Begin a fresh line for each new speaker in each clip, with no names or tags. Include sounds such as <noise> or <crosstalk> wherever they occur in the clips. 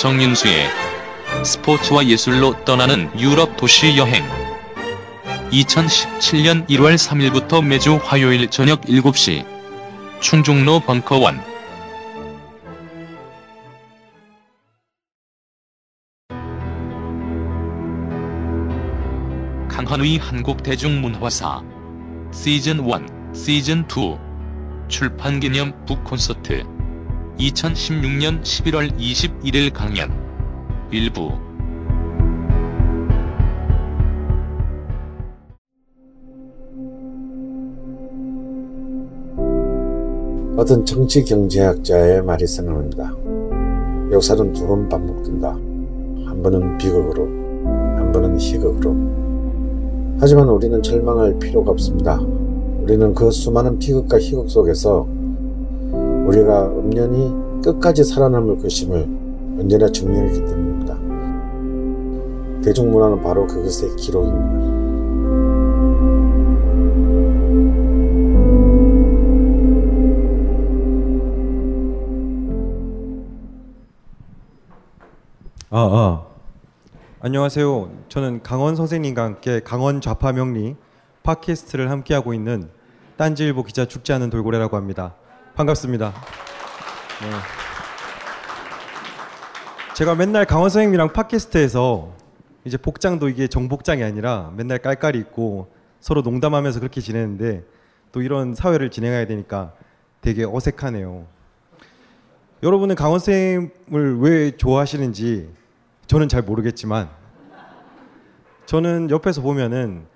정윤수의 스포츠와 예술로 떠나는 유럽 도시 여행. 2017년 1월 3일부터 매주 화요일 저녁 7시 충중로 벙커원. 강헌의 한국대중문화사 시즌 1, 시즌 2 출판 기념 북콘서트 2016년 11월 21일 강연 일부
어떤 정치 경제학자의 말이 생각납니다. 역사는 두 번 반복된다. 한 번은 비극으로, 한 번은 희극으로. 하지만 우리는 절망할 필요가 없습니다. 우리는 그 수많은 비극과 희극 속에서 우리가 엄연히 끝까지 살아남을 것임을 언제나 증명했기 때문입니다. 대중문화는 바로 그것의 기록입니다.
아, 아. 안녕하세요. 저는 강원 선생님과 함께 강원 좌파 명리 팟캐스트를 함께하고 있는 딴지일보 기자 죽지 않은 돌고래라고 합니다. 반갑습니다. 네. 제가 맨날 강원 선생님이랑 팟캐스트에서 이제 복장도 이게 정복장이 아니라 맨날 깔깔이 입고 서로 농담하면서 그렇게 지내는데 또 이런 사회를 진행해야 되니까 되게 어색하네요. 여러분은 강원 선생님을 왜 좋아하시는지 저는 잘 모르겠지만 저는 옆에서 보면은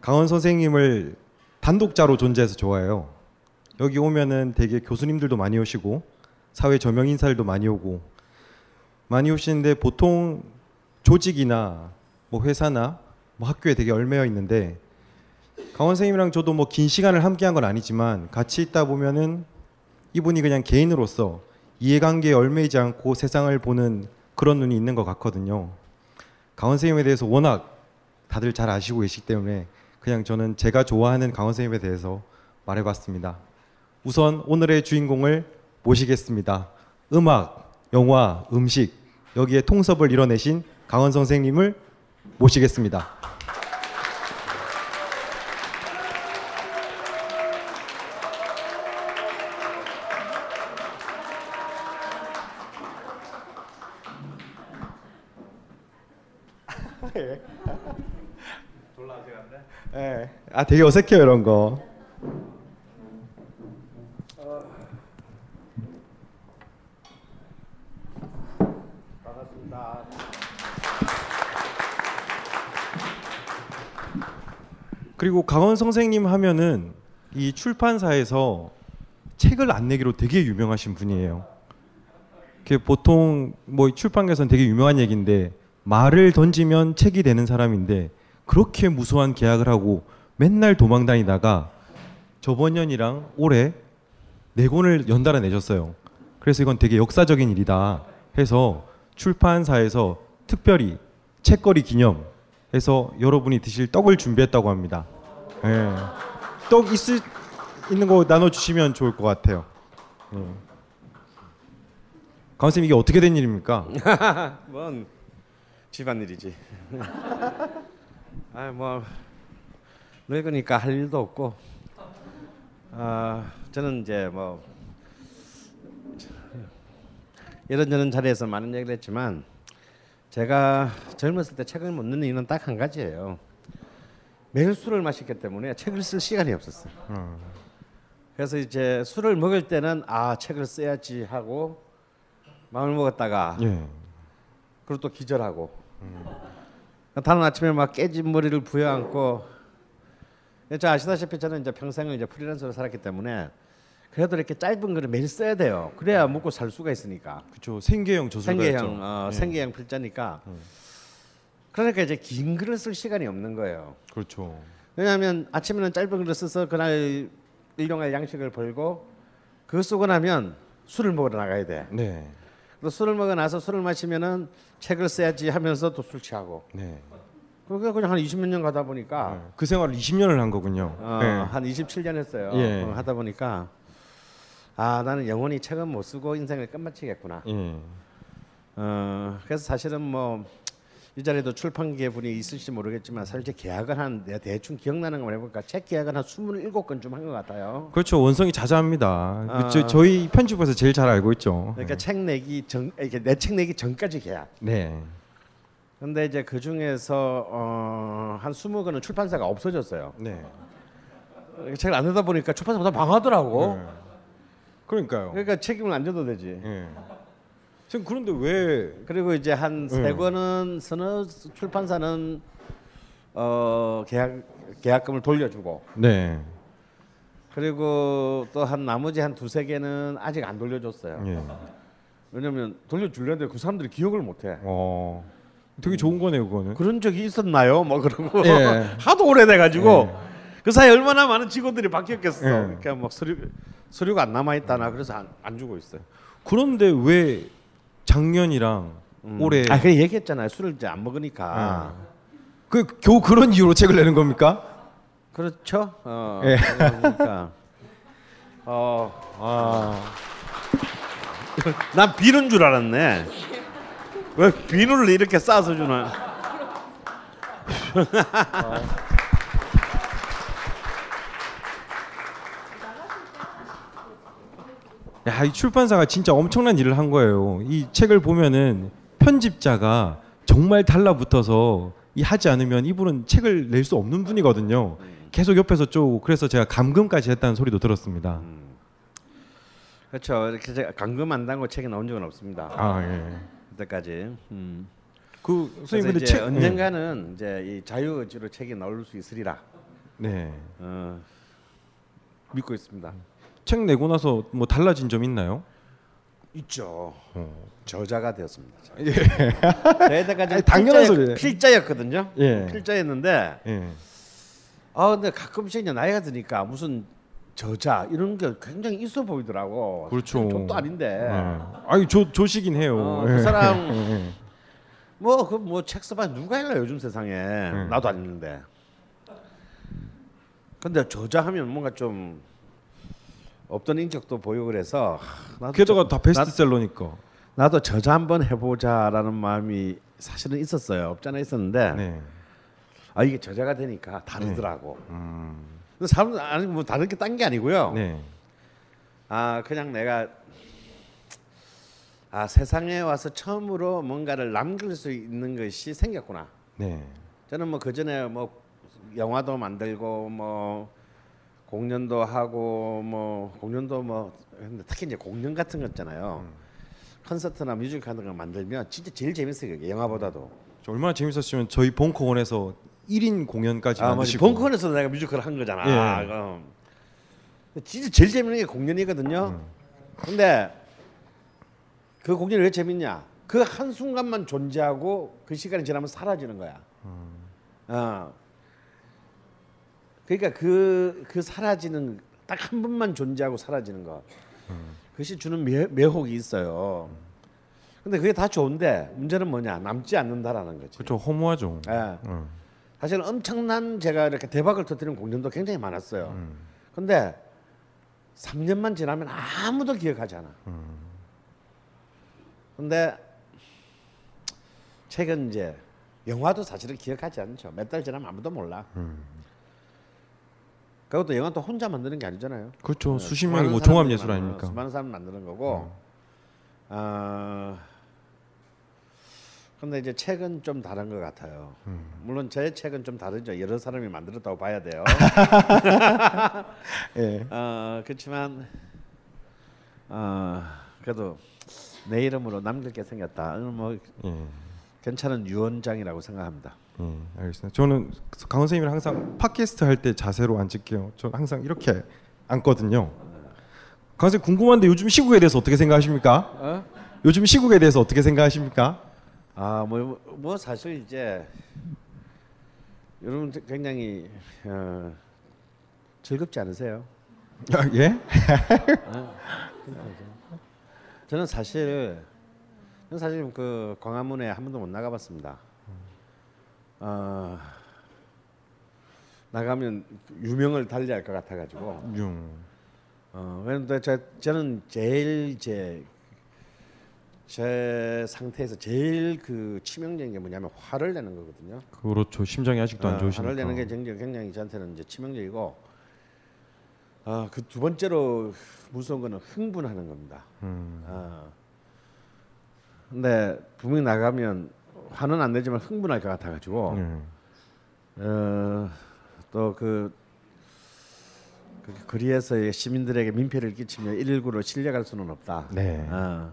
강원 선생님을 단독자로 존재해서 좋아해요. 여기 오면은 되게 교수님들도 많이 오시고 사회 저명 인사들도 많이 오고 많이 오시는데 보통 조직이나 뭐 회사나 뭐 학교에 되게 얼매여 있는데 강원 선생님이랑 저도 뭐 긴 시간을 함께한 건 아니지만 같이 있다 보면은 이분이 그냥 개인으로서 이해관계에 얼매이지 않고 세상을 보는 그런 눈이 있는 것 같거든요. 강원 선생님에 대해서 워낙 다들 잘 아시고 계시기 때문에 그냥 저는 제가 좋아하는 강원 선생님에 대해서 말해봤습니다. 우선 오늘의 주인공을 모시겠습니다. 음악, 영화, 음식 여기에 통섭을 이뤄내신 강원 선생님을 모시겠습니다. 예. <laughs> <laughs> 아 되게 어색해요 이런 거. 그리고 강원 선생님 하면은 이 출판사에서 책을 안 내기로 되게 유명하신 분이에요. 그 보통 뭐 출판계에서는 되게 유명한 얘기인데 말을 던지면 책이 되는 사람인데 그렇게 무수한 계약을 하고 맨날 도망 다니다가 저번 년이랑 올해 네 권을 연달아 내셨어요. 그래서 이건 되게 역사적인 일이다 해서 출판사에서 특별히 책거리 기념 해서 여러분이 드실 떡을 준비했다고 합니다. 예. 떡 있을 있는 거 나눠 주시면 좋을 것 같아요. 예. 강쌤 이게 어떻게 된 일입니까? <laughs>
뭔 집안일이지. <laughs> 아뭐 늙으니까 할 일도 없고. 아 저는 이제 뭐 이런저런 자리에서 많은 얘기를 했지만 제가 젊었을 때 책을 못 읽는 이유는 딱 한 가지예요. 매일 술을 마셨기 때문에 책을 쓸 시간이 없었어요. 그래서 이제 술을 먹을 때는 아 책을 써야지 하고 마음을 먹었다가
예.
그리고 또 기절하고 다른 아침에 막 깨진 머리를 부여안고 저 아시다시피 저는 이제 평생을 이제 프리랜서로 살았기 때문에 그래도 이렇게 짧은 거를 매일 써야 돼요. 그래야 먹고 살 수가 있으니까.
그렇죠. 생계형 저술가였죠.
생계형 어,
예.
생계형 필자니까. 그러니까 이제 긴 글을 쓸 시간이 없는 거예요.
그렇죠.
왜냐하면 아침에는 짧은 글을 써서 그날 일용할 양식을 벌고 그거 쓰고 나면 술을 먹으러 나가야 돼.
네.
또 술을 먹어 나서 술을 마시면은 책을 써야지 하면서 또 술 취하고.
네.
그러니까 그냥 한 20몇 년 가다 보니까
그 생활을 20년을 한 거군요.
어,
네.
한 27년 했어요.
예.
어, 하다 보니까 아 나는 영원히 책은 못 쓰고 인생을 끝마치겠구나.
예.
어, 그래서 사실은 뭐 이 자리에도 출판계 분이 있을지 모르겠지만 사실 제 계약을 한 내가 대충 기억나는 걸 해볼까 책 계약은 한 27건쯤 한 것 같아요.
그렇죠. 원성이 자자합니다.
아.
저, 저희 편집부에서 제일 잘 알고 있죠.
그러니까 책 내기 전 이렇게 내 책 내기 전까지 계약.
네.
근데 이제 그 중에서 어, 한 20건은 출판사가 없어졌어요.
네.
책을 안 내다 보니까 출판사가 다 망하더라고.
네. 그러니까요.
그러니까 책임을 안 져도 되지.
예. 지금 그런데 왜
그리고 이제 한세
네.
권은 서너 출판사는 어 계약 계약금을 돌려주고
네.
그리고 또 한 나머지 한 두세 개는 아직 안 돌려줬어요.
예.
왜냐면 돌려주려는데 그 사람들이 기억을 못 해.
어. 되게 좋은 거네요, 그거는.
그런 적이 있었나요? 뭐 그러고
예. <laughs>
하도 오래돼 가지고 그 사이 에 얼마나 많은 직원들이 바뀌었겠어.
예.
그러니까 막 서류 서류가 안 남아 있다나 그래서 안, 안 주고 있어요.
그런데 왜 작년이랑 올해
아 그래 얘기했잖아요. 술을 이제 안 먹으니까.
그 겨우 그런 이유로 책을 내는 겁니까?
그렇죠. 어,
예.
그러니까 <laughs> 어, 아, <laughs> 난 비누인 줄 알았네. 왜 비누를 이렇게 싸서 주나? <laughs>
야, 이 출판사가 진짜 엄청난 일을 한 거예요. 이 책을 보면은 편집자가 정말 달라붙어서 이 하지 않으면 이분은 책을 낼 수 없는 분이거든요. 계속 옆에서 쪼고 그래서 제가 감금까지 했다는 소리도 들었습니다.
그렇죠. 이렇게 제가 감금 안 당고 책이 나온 적은 없습니다.
아 예.
그때까지. 음.
그 선생님 근데
이제
책
언젠가는 이제 이 자유 의지로 책이 나올 수 있으리라.
네.
어, 믿고 있습니다.
책 내고 나서 뭐 달라진 점 있나요?
있죠.
어.
저자가 되었습니다.
예. <laughs>
저희때까지
당연한
필자였,
소리예요.
필자였거든요.
예.
필자였는데
예.
아 근데 가끔씩 이제 나이가 드니까 무슨 저자 이런 게 굉장히 있어 보이더라고.
그렇죠.
족도 아닌데.
예. 아니 조 조시긴 해요.
어,
예.
그 사람 <laughs>
예.
뭐그 뭐 책 써봐 누가 읽나 요즘 세상에
음.
나도 안 읽는데. 근데 저자 하면 뭔가 좀 없던 인격도 보이고 그래서 하, 나도
게다가
저-
다 베스트셀러니까.
나, 나도 저자 한번 해보자라는 마음이 사실은 있었어요. 없잖아 있었는데
네.
아 이게 저자가 되니까 다르더라고.
음.
근데 사람들 아니 뭐 다른 게 딴 게 아니고요.
네.
아 그냥 내가 아 세상에 와서 처음으로 뭔가를 남길 수 있는 것이 생겼구나.
네.
저는 뭐 그 전에 뭐 영화도 만들고 뭐 공연도 하고 뭐 공연도 뭐 근데 특히 이제 공연 같은 거 있잖아요. 콘서트나 뮤지컬 같은 거 만들면 진짜 제일 재밌어요. 그게 영화보다도.
저 얼마나 재밌었으면 저희 벙커원에서 1인 공연까지
아.
만드시고
벙커원에서 내가 뮤지컬 한 거잖아.
예.
어. 진짜 제일 재밌는 게 공연이거든요. 근데 그 공연이 왜 재밌냐? 그 한 순간만 존재하고 그 시간이 지나면 사라지는 거야. 어. 그러니까 그, 그 사라지는 딱 한 번만 존재하고 사라지는 거. 그것이 주는 매, 매혹이 있어요. 근데 그게 다 좋은데 문제는 뭐냐? 남지 않는다라는 거지.
그렇죠 허무하죠.
예.
음.
사실 엄청난 제가 이렇게 대박을 터뜨리는 공연도 굉장히 많았어요. 근데 3년만 지나면 아무도 기억하지 않아. 근데 최근 이제 영화도 사실은 기억하지 않죠. 몇 달 지나면 아무도 몰라. 그것도 영화 또 혼자 만드는 게 아니잖아요.
그렇죠.
네,
수십 명이 뭐 종합 예술 아닙니까?
수많은 사람 만드는 거고. 아 근데 이제 책은 좀 다른 것 같아요.
음.
물론 제 책은 좀 다르죠. 여러 사람이 만들었다고 봐야 돼요. <laughs>
예.
어, 그렇지만 어, 그래도 내 이름으로 남길 게 생겼다. 어, 뭐
예.
괜찮은 유언장이라고 생각합니다.
예, 알겠습니다. 저는 강원 선생님이랑 항상 팟캐스트 할 때 자세로 앉을게요. 저 항상 이렇게 앉거든요. 강생 궁금한데 요즘 시국에 대해서 어떻게 생각하십니까?
어?
요즘 시국에 대해서 어떻게 생각하십니까?
아 뭐 뭐 사실 이제 여러분 굉장히 어, 즐겁지 않으세요?
아, 예?
어, 저는 사실 저는 사실 그 광화문에 한 번도 못 나가봤습니다. 어, 나가면 유명을 달리할 것 같아가지고.
융.
어, 그런데 저, 저는 제일 제, 제 상태에서 제일 그 치명적인 게 뭐냐면 화를 내는 거거든요.
그렇죠. 심장이 아직도 안
어,
좋으시니까.
화를 내는 게 굉장히, 굉장히 저한테는 이제 치명적이고, 아, 그두 번째로 무서운 거는 흥분하는 겁니다.
음.
아, 근데 분명히 나가면 화는 안 내지만 흥분할 것 같아가지고,
음.
어, 또그 그 거리에서 시민들에게 민폐를 끼치며 119로 실려갈 수는 없다.
네.
어.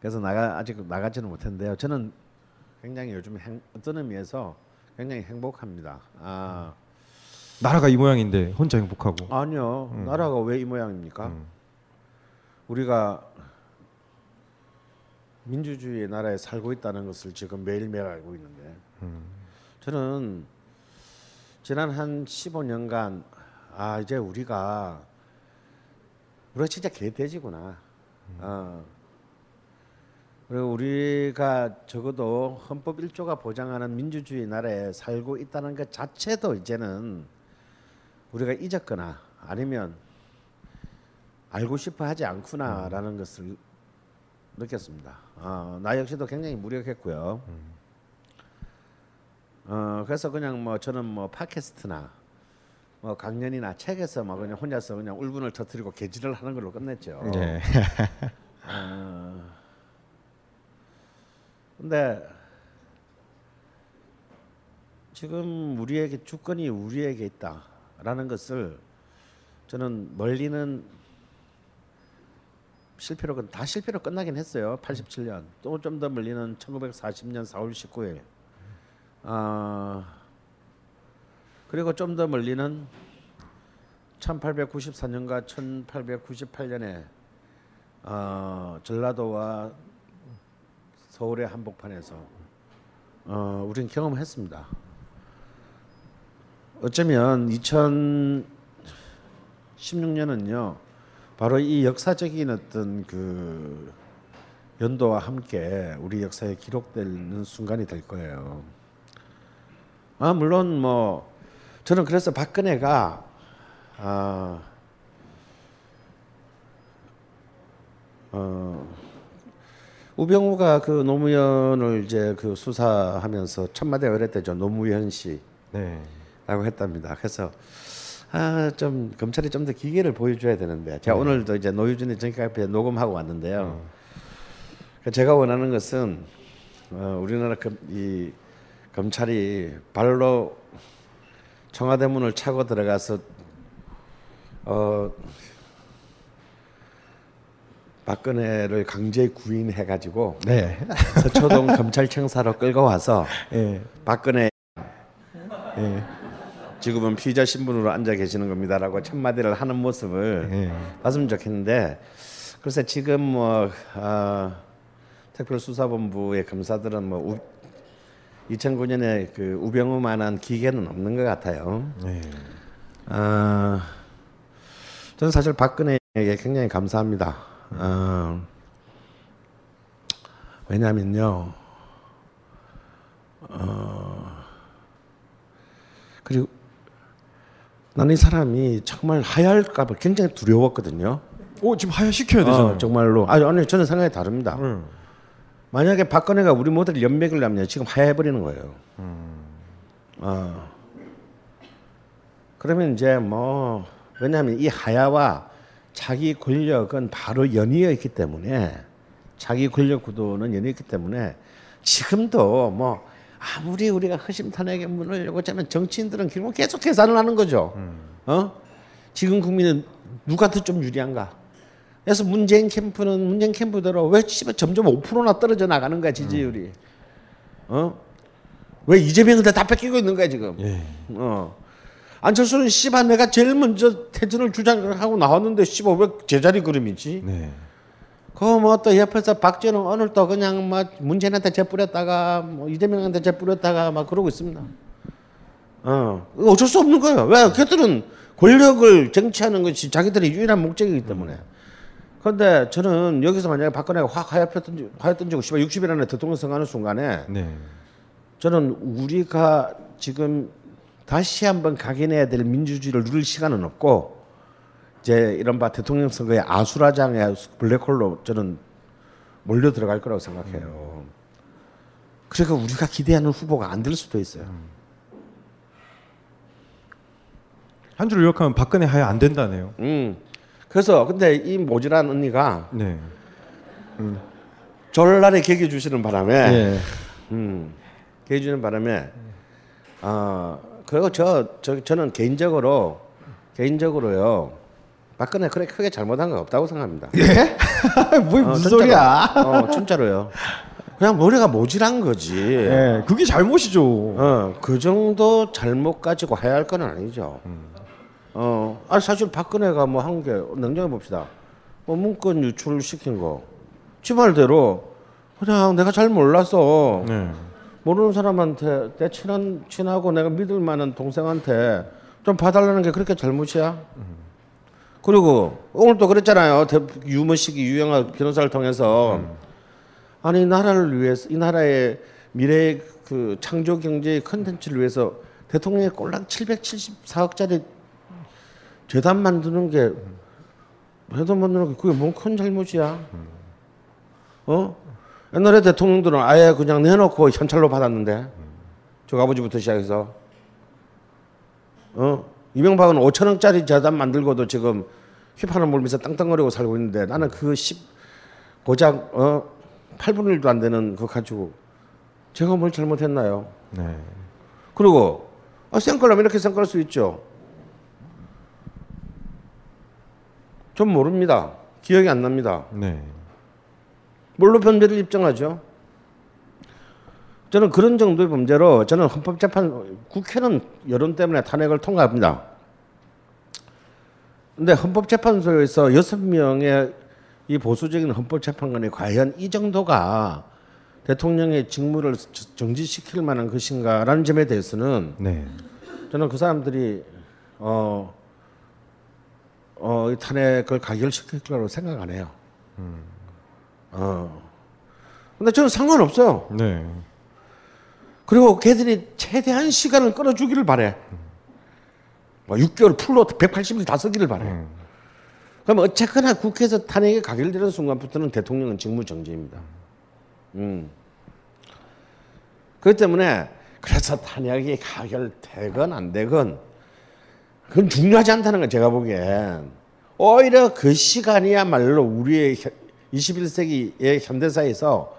그래서 나가 아직 나가지는 못했는데요. 저는 굉장히 요즘 행, 어떤 의미에서 굉장히 행복합니다. 아,
나라가 이 모양인데 혼자 행복하고.
아니요.
음.
나라가 왜 이 모양입니까?
음.
우리가 민주주의의 나라에 살고 있다는 것을 지금 매일매일 알고 있는데
음.
저는 지난 한 15년간 아 이제 우리가 우리가 진짜 개돼지구나. 어. 그리고 우리가 적어도 헌법 1조가 보장하는 민주주의 나라에 살고 있다는 것 자체도 이제는 우리가 잊었거나 아니면 알고 싶어 하지 않구나라는 것을 느꼈습니다. 어, 나 역시도 굉장히 무력했고요. 어, 그래서 그냥 뭐 저는 뭐 팟캐스트나 뭐 강연이나 책에서 막 그냥 혼자서 그냥 울분을 터뜨리고 개지를 하는 걸로 끝냈죠.
네. <laughs>
어, 근데 지금 우리에게 주권이 우리에게 있다라는 것을 저는 멀리는 실패로 끝- 다 실패로 끝나긴 했어요. 87년 또 좀더 멀리는 1940년 4월 19일. 아 그리고 좀더 멀리는 1894년과 1898년에 어, 전라도와 서울의 한복판에서 어, 우리는 경험했습니다. 어쩌면 2016년은요, 바로 이 역사적인 어떤 그 연도와 함께 우리 역사에 기록되는 순간이 될 거예요. 아 물론 뭐 저는 그래서 박근혜가 아 어, 우병우가 그 노무현을 이제 그 수사하면서 첫마디 그랬대죠 노무현 씨라고
네.
했답니다. 그래서 아 좀 검찰이 좀 더 기계를 보여줘야 되는데 제가
네.
오늘도 이제 노유준의 정치카페 녹음하고 왔는데요. 그 제가 원하는 것은 어, 우리나라 검, 이 검찰이 발로 청와대 문을 차고 들어가서 어, 박근혜를 강제 구인해 가지고
네.
서초동 검찰청사로 끌고 와서
예.
박근혜
예.
지금은 피의자 신분으로 앉아 계시는 겁니다라고 첫 마디를 하는 모습을
예.
봤으면 좋겠는데 글쎄 지금 뭐 어, 특별수사본부의 검사들은 뭐 우, 2009년에 그 우병우만한 기계는 없는 것 같아요.
네.
어, 저는 사실 박근혜에게 굉장히 감사합니다. 어, 왜냐면요. 어, 그리고 나는 이 사람이 정말 하야할까봐 굉장히 두려웠거든요.
오 지금 하야 시켜야 되잖아요.
어, 정말로. 아니, 아니 저는 생각이 다릅니다.
음.
만약에 박근혜가 우리 모두를 연맥을 하면 지금 하야해버리는 거예요.
음.
어. 그러면 이제 뭐 왜냐하면 이 하야와 자기 권력은 바로 연이어 있기 때문에 자기 권력 구도는 연이어 있기 때문에 지금도 뭐 아무리 우리가 허심탄회하게 문을 열고자면 정치인들은 결국 계속 계산을 하는 거죠. 어? 지금 국민은 누가 더좀 유리한가? 그래서 문재인 캠프는 문재인 캠프대로 왜 씨발 점점 5%나 떨어져 나가는 거야 지지율이. 어? 왜 이재명한테 다 뺏기고 있는 거야 지금.
예.
어. 안철수는 씨발 내가 제일 먼저 퇴진을 주장하고 나왔는데 씨발 왜 제자리 그림이지?
네.
그뭐 또 옆에서 박지원은 오늘 또 그냥 뭐 문재인한테 재뿌렸다가 뭐 이재명한테 재뿌렸다가 막 그러고 있습니다. 어 어쩔 수 없는 거예요. 왜 그들은 권력을 쟁취하는 것이 자기들의 유일한 목적이기 때문에. 그런데 저는 여기서 만약에 박근혜가 확 하얗게 던지 하얗 던지고 씨발 60일 안에 대통령 선거하는 순간에
네.
저는 우리가 지금 다시 한번 각인해야 될 민주주의를 누릴 시간은 없고 이제 이른바 대통령 선거의 아수라장의 블랙홀로 저는 몰려 들어갈 거라고 생각해요. 그러니까 우리가 기대하는 후보가 안 될 수도 있어요.
한줄 요약하면 박근혜 하야 안 된다네요.
음. 그래서 근데 이 모질한 언니가
네.
음. 졸라리 개겨 주시는 바람에
네.
음. 개겨 주는 바람에 아 그리고 저, 저 저는 개인적으로 개인적으로요 박근혜 그래 크게 잘못한 거 없다고 생각합니다.
예? <laughs> 뭐
어,
무슨. 소리야?
어 진짜로요. 그냥 머리가 모질한 거지.
예, 그게 잘못이죠.
어, 그 정도 잘못 가지고 해야 할 건 아니죠. 어, 아니 사실 박근혜가 뭐 한 게 냉정해 봅시다. 뭐 문건 유출 시킨 거, 지 말대로 그냥 내가 잘 몰라서
네.
모르는 사람한테 내 친한 친하고 내가 믿을 만한 동생한테 좀 봐달라는 게 그렇게 잘못이야? 그리고 오늘 또 그랬잖아요. 대- 유머식이 유영아 변호사를 통해서 아니 이 나라를 위해서 이 나라의 미래의 그 창조 경제의 컨텐츠를 위해서 대통령이 꼴랑 774억짜리 재단 만드는 게 재단 만드는 게 그게 뭔 큰 잘못이야? 어? 옛날에 대통령들은 아예 그냥 내놓고 현찰로 받았는데 저 아버지부터 시작해서 어? 이명박은 5천 원짜리 재단 만들고도 지금 휘파람 몰면서 땅땅거리고 살고 있는데 나는 그 10, 고작 어 8분의 1도 안 되는 그거 가지고 제가 뭘 잘못했나요?
네.
그리고 아, 생각하면 이렇게 생각할 수 있죠. 전 모릅니다. 기억이 안 납니다.
네.
뭘로 변제를 입증하죠? 저는 그런 정도의 범죄로 저는 헌법재판 국회는 여론 때문에 탄핵을 통과합니다. 근데 헌법재판소에서 여섯 명의 이 보수적인 헌법재판관이 과연 이 정도가 대통령의 직무를 저- 정지시킬 만한 것인가라는 점에 대해서는
네.
저는 그 사람들이 어, 어, 이 탄핵을 가결시킬 거라고 생각 안 해요. 어. 근데 저는 상관없어요.
네.
그리고 걔들이 최대한 시간을 끌어주기를 바래. 뭐 6개월 풀로 180일 다 쓰기를 바래. 그럼 어쨌거나 국회에서 탄핵이 가결되는 순간부터는 대통령은 직무 정지입니다. 음. 그렇기 때문에 그래서 탄핵이 가결되건 안 되건 그건 중요하지 않다는 거 제가 보기엔 오히려 그 시간이야말로 우리의 21세기의 현대사에서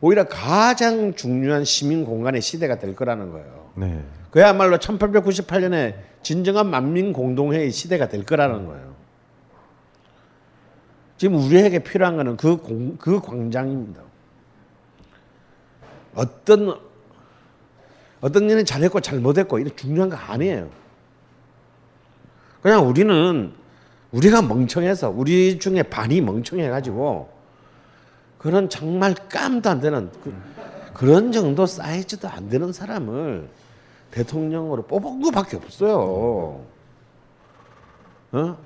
오히려 가장 중요한 시민 공간의 시대가 될 거라는 거예요.
네.
그야말로 1898년에 진정한 만민 공동회의 시대가 될 거라는 거예요. 지금 우리에게 필요한 거는 그, 공, 그 광장입니다. 어떤 어떤 일은 잘했고 잘못했고 이런 중요한 거 아니에요. 그냥 우리는 우리가 멍청해서 우리 중에 반이 멍청해가지고 그런 정말 깜도 안 되는 그, 그런 정도 사이즈도 안 되는 사람을 대통령으로 뽑은 것밖에 없어요. 어?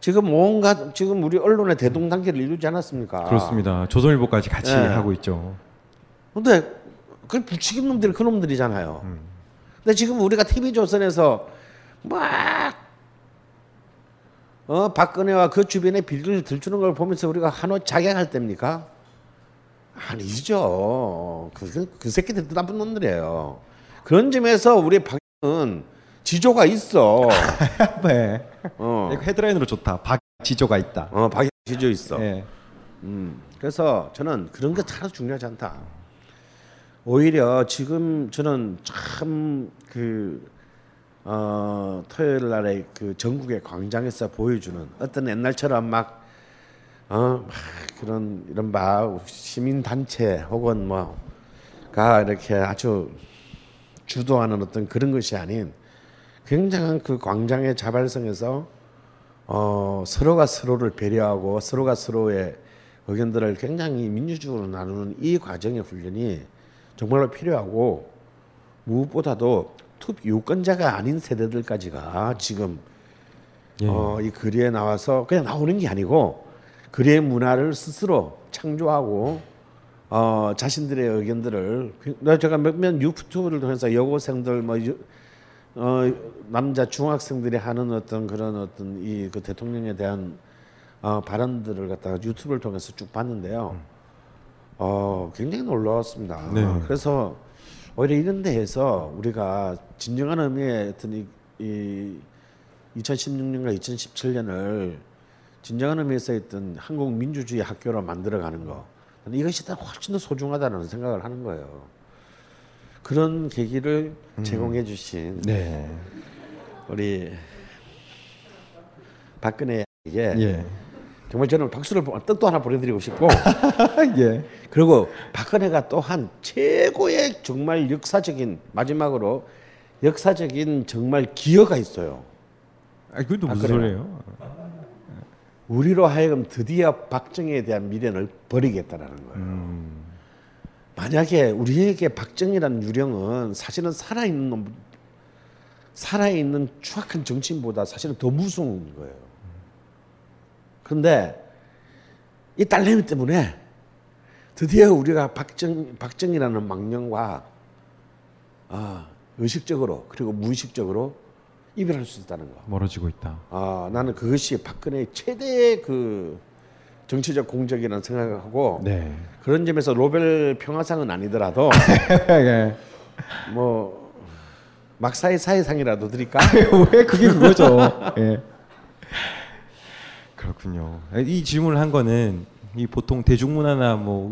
지금 뭔가 지금 우리 언론의 대동 단계를 이루지 않았습니까?
그렇습니다. 조선일보까지 같이
네.
하고 있죠.
근데 그 부추긴 놈들이 그 놈들이잖아요. 근데 지금 우리가 TV 조선에서 막 어, 박근혜와 그 주변의 비리를 들추는 걸 보면서 우리가 한호 자격할 때입니까? 아니죠. 그, 그 새끼들 나쁜 놈들이에요. 그런 점에서 우리 박은 지조가 있어. <laughs>
네.
어.
헤드라인으로 좋다. 박 지조가 있다.
어, 박 지조 있어.
네.
음, 그래서 저는 그런 게 하나도 중요하지 않다. 오히려 지금 저는 참 그 어, 토요일 날에 그 전국의 광장에서 보여주는 어떤 옛날처럼 막 어, 막 그런 이런 막 시민 단체 혹은 뭐가 이렇게 아주 주도하는 어떤 그런 것이 아닌 굉장한 그 광장의 자발성에서 어, 서로가 서로를 배려하고 서로가 서로의 의견들을 굉장히 민주적으로 나누는 이 과정의 훈련이 정말로 필요하고 무엇보다도 투 유권자가 아닌 세대들까지가 지금
예.
어, 이 거리에 나와서 그냥 나오는 게 아니고 거리의 문화를 스스로 창조하고 어, 자신들의 의견들을 나 제가 몇몇 유튜브를 통해서 여고생들 뭐 유, 어, 남자 중학생들이 하는 어떤 그런 어떤 이 그 대통령에 대한 어, 발언들을 갖다가 유튜브를 통해서 쭉 봤는데요. 어, 굉장히 놀라웠습니다.
네.
그래서 오히려 이런 데에서 우리가 진정한 의미의 어떤 이, 이 2016년과 2017년을 진정한 의미에서 있던 한국 민주주의 학교로 만들어가는 거 이것이 더 훨씬 더 소중하다는 생각을 하는 거예요. 그런 계기를 제공해 주신
네.
우리 박근혜에게
예.
정말 저는 박수를 보- 뜻도 하나 보내드리고 싶고 <laughs>
예.
그리고 박근혜가 또한 최고의 정말 역사적인 마지막으로 역사적인 정말 기여가 있어요.
아, 그것도 무슨
박근혜가.
소리예요?
우리로 하여금 드디어 박정희에 대한 미련을 버리겠다라는 거예요.
음.
만약에 우리에게 박정희라는 유령은 사실은 살아있는 놈, 살아있는 추악한 정치인보다 사실은 더 무서운 거예요. 그런데 이 딸내미 때문에 드디어 우리가 박정 박정희라는 망령과 아, 의식적으로 그리고 무의식적으로 이별할 수 있다는 거.
멀어지고 있다.
아 나는 그것이 박근혜의 최대의 그 정치적 공적이라는 생각을 하고
네.
그런 점에서 노벨 평화상은 아니더라도 <laughs>
예.
뭐 막사의 사회상이라도 드릴까?
왜 그게 그거죠? 예. 그렇군요. 이 질문을 한 거는 이 보통 대중문화나 뭐,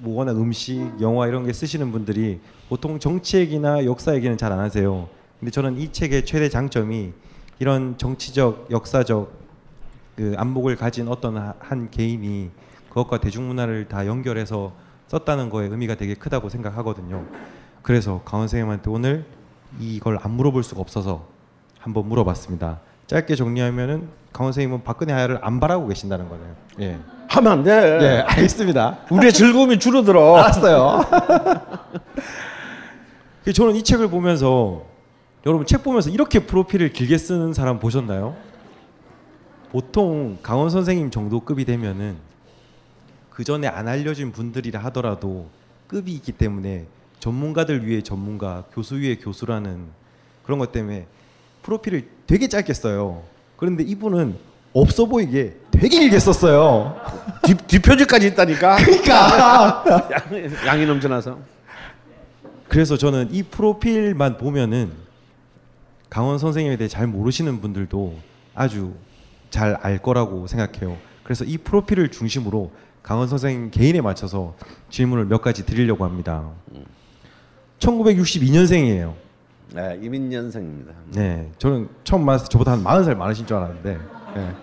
뭐 워낙 음식, 영화 이런 게 쓰시는 분들이 보통 정치 얘기나 역사 얘기는 잘 안 하세요. 근데 저는 이 책의 최대 장점이 이런 정치적, 역사적 그 안목을 가진 어떤 하- 한 개인이 그것과 대중문화를 다 연결해서 썼다는 거에 의미가 되게 크다고 생각하거든요. 그래서 강원 선생님한테 오늘 이걸 안 물어볼 수가 없어서 한번 물어봤습니다. 짧게 정리하면은 강원 선생님은 박근혜 하야를 안 바라고 계신다는 거네요. 예.
하면 안 돼.
예, 알겠습니다.
우리의 즐거움이 줄어들어. <laughs>
알았어요. <laughs> 그 저는 이 책을 보면서 여러분 책 보면서 이렇게 프로필을 길게 쓰는 사람 보셨나요? 보통 강원 선생님 정도 급이 되면은 그 전에 안 알려진 분들이라 하더라도 급이 있기 때문에 전문가들 위에 전문가, 교수 위에 교수라는 그런 것 때문에 프로필을 되게 짧게 써요. 그런데 이분은 없어 보이게 되게 길게 썼어요. <laughs>
뒷, 뒷표지까지 있다니까.
그러니까 <laughs>
양, 양이 넘쳐나서.
그래서 저는 이 프로필만 보면은 강원 선생님에 대해 잘 모르시는 분들도 아주 잘 알 거라고 생각해요. 그래서 이 프로필을 중심으로 강원 선생님 개인에 맞춰서 질문을 몇 가지 드리려고 합니다. 1962년생이에요.
네, 이민년생입니다.
네, 저는 처음 만났을 때 저보다 한 40살 많으신 줄 알았는데. 네.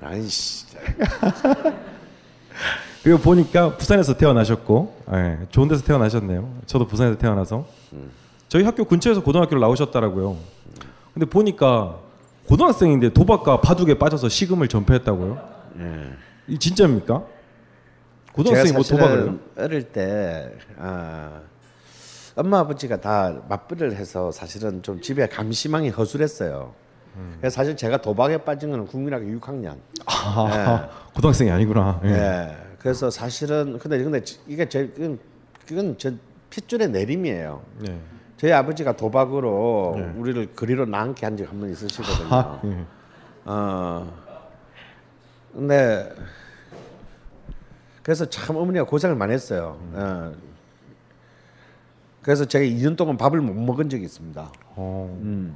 아이씨. <laughs>
그리고 보니까 부산에서 태어나셨고, 예, 좋은 데서 태어나셨네요. 저도 부산에서 태어나서 저희 학교 근처에서 고등학교를 나오셨더라고요. 근데 보니까 고등학생인데 도박과 바둑에 빠져서 시금을 전폐했다고요?
예.
이 진짜입니까? 고등학생이 뭐 도박을 해요?
어릴 때 아, 엄마 아버지가 다 맞벌이를 해서 사실은 좀 집에 감시망이 허술했어요.
음.
그래서 사실 제가 도박에 빠진 거는 국민학교 6학년.
아, <laughs> 고등학생이 아니구나.
예.
예.
그래서 사실은 근데 근데 이게 제 그건, 그건 저 핏줄의 내림이에요.
네.
저희 아버지가 도박으로
네.
우리를 그리로 나앉게 한 적 한 번 있으시거든요.
아, 예.
어. 근데 그래서 참 어머니가 고생을 많이 했어요. 어. 그래서 제가 2년 동안 밥을 못 먹은 적이 있습니다.
어.
음.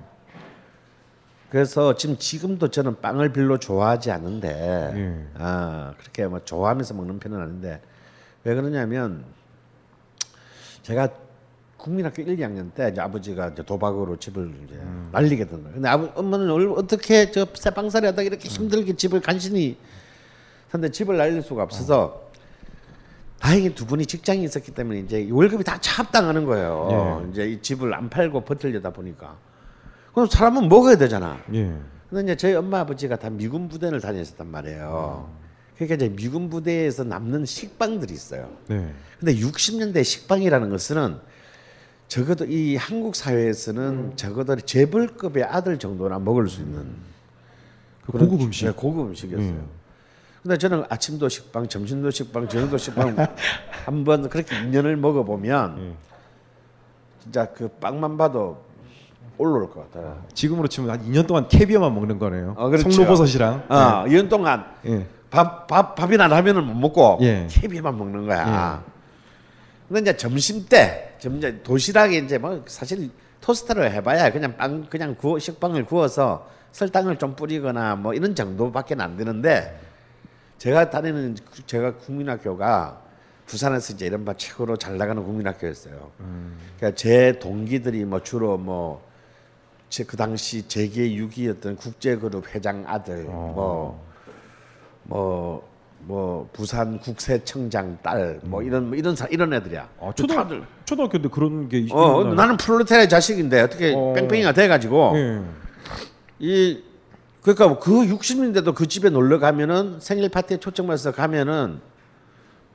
그래서 지금 지금도 저는 빵을 별로 좋아하지 않는데
예.
아 그렇게 뭐 좋아하면서 먹는 편은 아닌데 왜 그러냐면 제가 국민학교 1, 2학년 때 이제 아버지가 이제 도박으로 집을 이제
음.
날리게 된 거예요. 근데 아버 엄마는 얼- 어떻게 저 새빵살이 하다 이렇게 힘들게 집을 간신히 근데 집을 날릴 수가 없어서 다행히 두 분이 직장이 있었기 때문에 이제 월급이 다 차압당하는 거예요.
예.
이제 이 집을 안 팔고 버틸려다 보니까. 그럼 사람은 먹어야 되잖아.
예.
근데 이제 저희 엄마 아버지가 다 미군 부대를 다녔었단 말이에요. 그러니까 이제 미군 부대에서 남는 식빵들이 있어요.
네.
근데 60년대 식빵이라는 것은 적어도 이 한국 사회에서는 적어도 재벌급의 아들 정도나 먹을 수 있는
그
그런
고급 음식.
네, 고급 음식이었어요.
음.
근데 저는 아침도 식빵, 점심도 식빵, 저녁도 식빵 한 번 그렇게 2년을 먹어보면 진짜 그 빵만 봐도 올라올 것 같아요.
지금으로 치면 한 2년 동안 캐비어만 먹는 거네요.
어, 그렇죠.
송로버섯이랑.
어, 2년 동안
예.
밥, 밥, 밥이나 라면을 못 먹고
예.
캐비만 먹는 거야. 근데 이제 점심 때, 점 이제 도시락에 이제 뭐 사실 토스터를 해봐야 그냥 빵, 그냥 구워, 식빵을 구워서 설탕을 좀 뿌리거나 뭐 이런 정도밖에 안 되는데 제가 다니는 그- 제가 국민학교가 부산에서 이제 이런 바 최고로 잘 나가는 국민학교였어요. 그러니까 제 동기들이 뭐 주로 뭐제그 당시 재계 6위였던 국제그룹 회장 아들 뭐 뭐, 뭐 부산 국세청장 딸 뭐 이런 뭐 이런 사, 이런 애들이야.
아, 초등 초등학교인데 그런 게 있-
어? 나는 프롤레타리아 자식인데 어떻게
어.
뺑뺑이가 돼 가지고
예.
이 그러니까 그 60년대도 그 집에 놀러 가면은 생일 파티에 초청받아서 가면은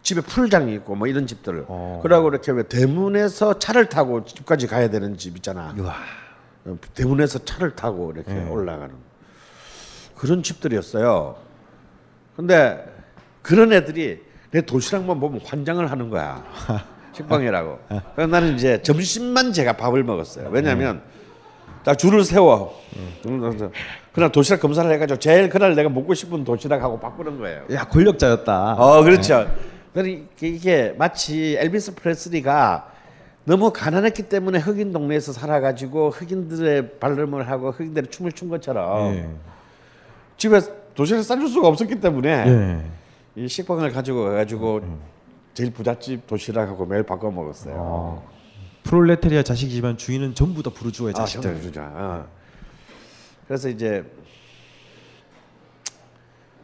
집에 풀장이 있고 뭐 이런 집들.
어.
그러고 이렇게 왜 대문에서 차를 타고 집까지 가야 되는 집 있잖아. 어, 대문에서 차를 타고 이렇게
예.
올라가는 그런 집들이었어요. 근데 그런 애들이 내 도시락만 보면 환장을 하는 거야. <laughs> 식빵이라고. 그래서 나는 이제 점심만 제가 밥을 먹었어요. 왜냐하면 자 줄을 세워. 그날 도시락 검사를 해가지고 제일 그날 내가 먹고 싶은 도시락하고 바꾸는 거예요.
야 권력자였다.
어 그렇죠. 그러니까 이게 마치 엘비스 프레슬리가 너무 가난했기 때문에 흑인 동네에서 살아가지고 흑인들의 발음을 하고 흑인들의 춤을 춘 것처럼
예.
집에 도시락 싸줄 수가 없었기 때문에
예.
이 식빵을 가지고 가가지고 제일 부잣집 도시락하고 매일 바꿔 먹었어요.
프롤레타리아 자식이지만 주인은 전부 다 부르주아의
아,
자식들.
전부 부르주아. 어. 그래서 이제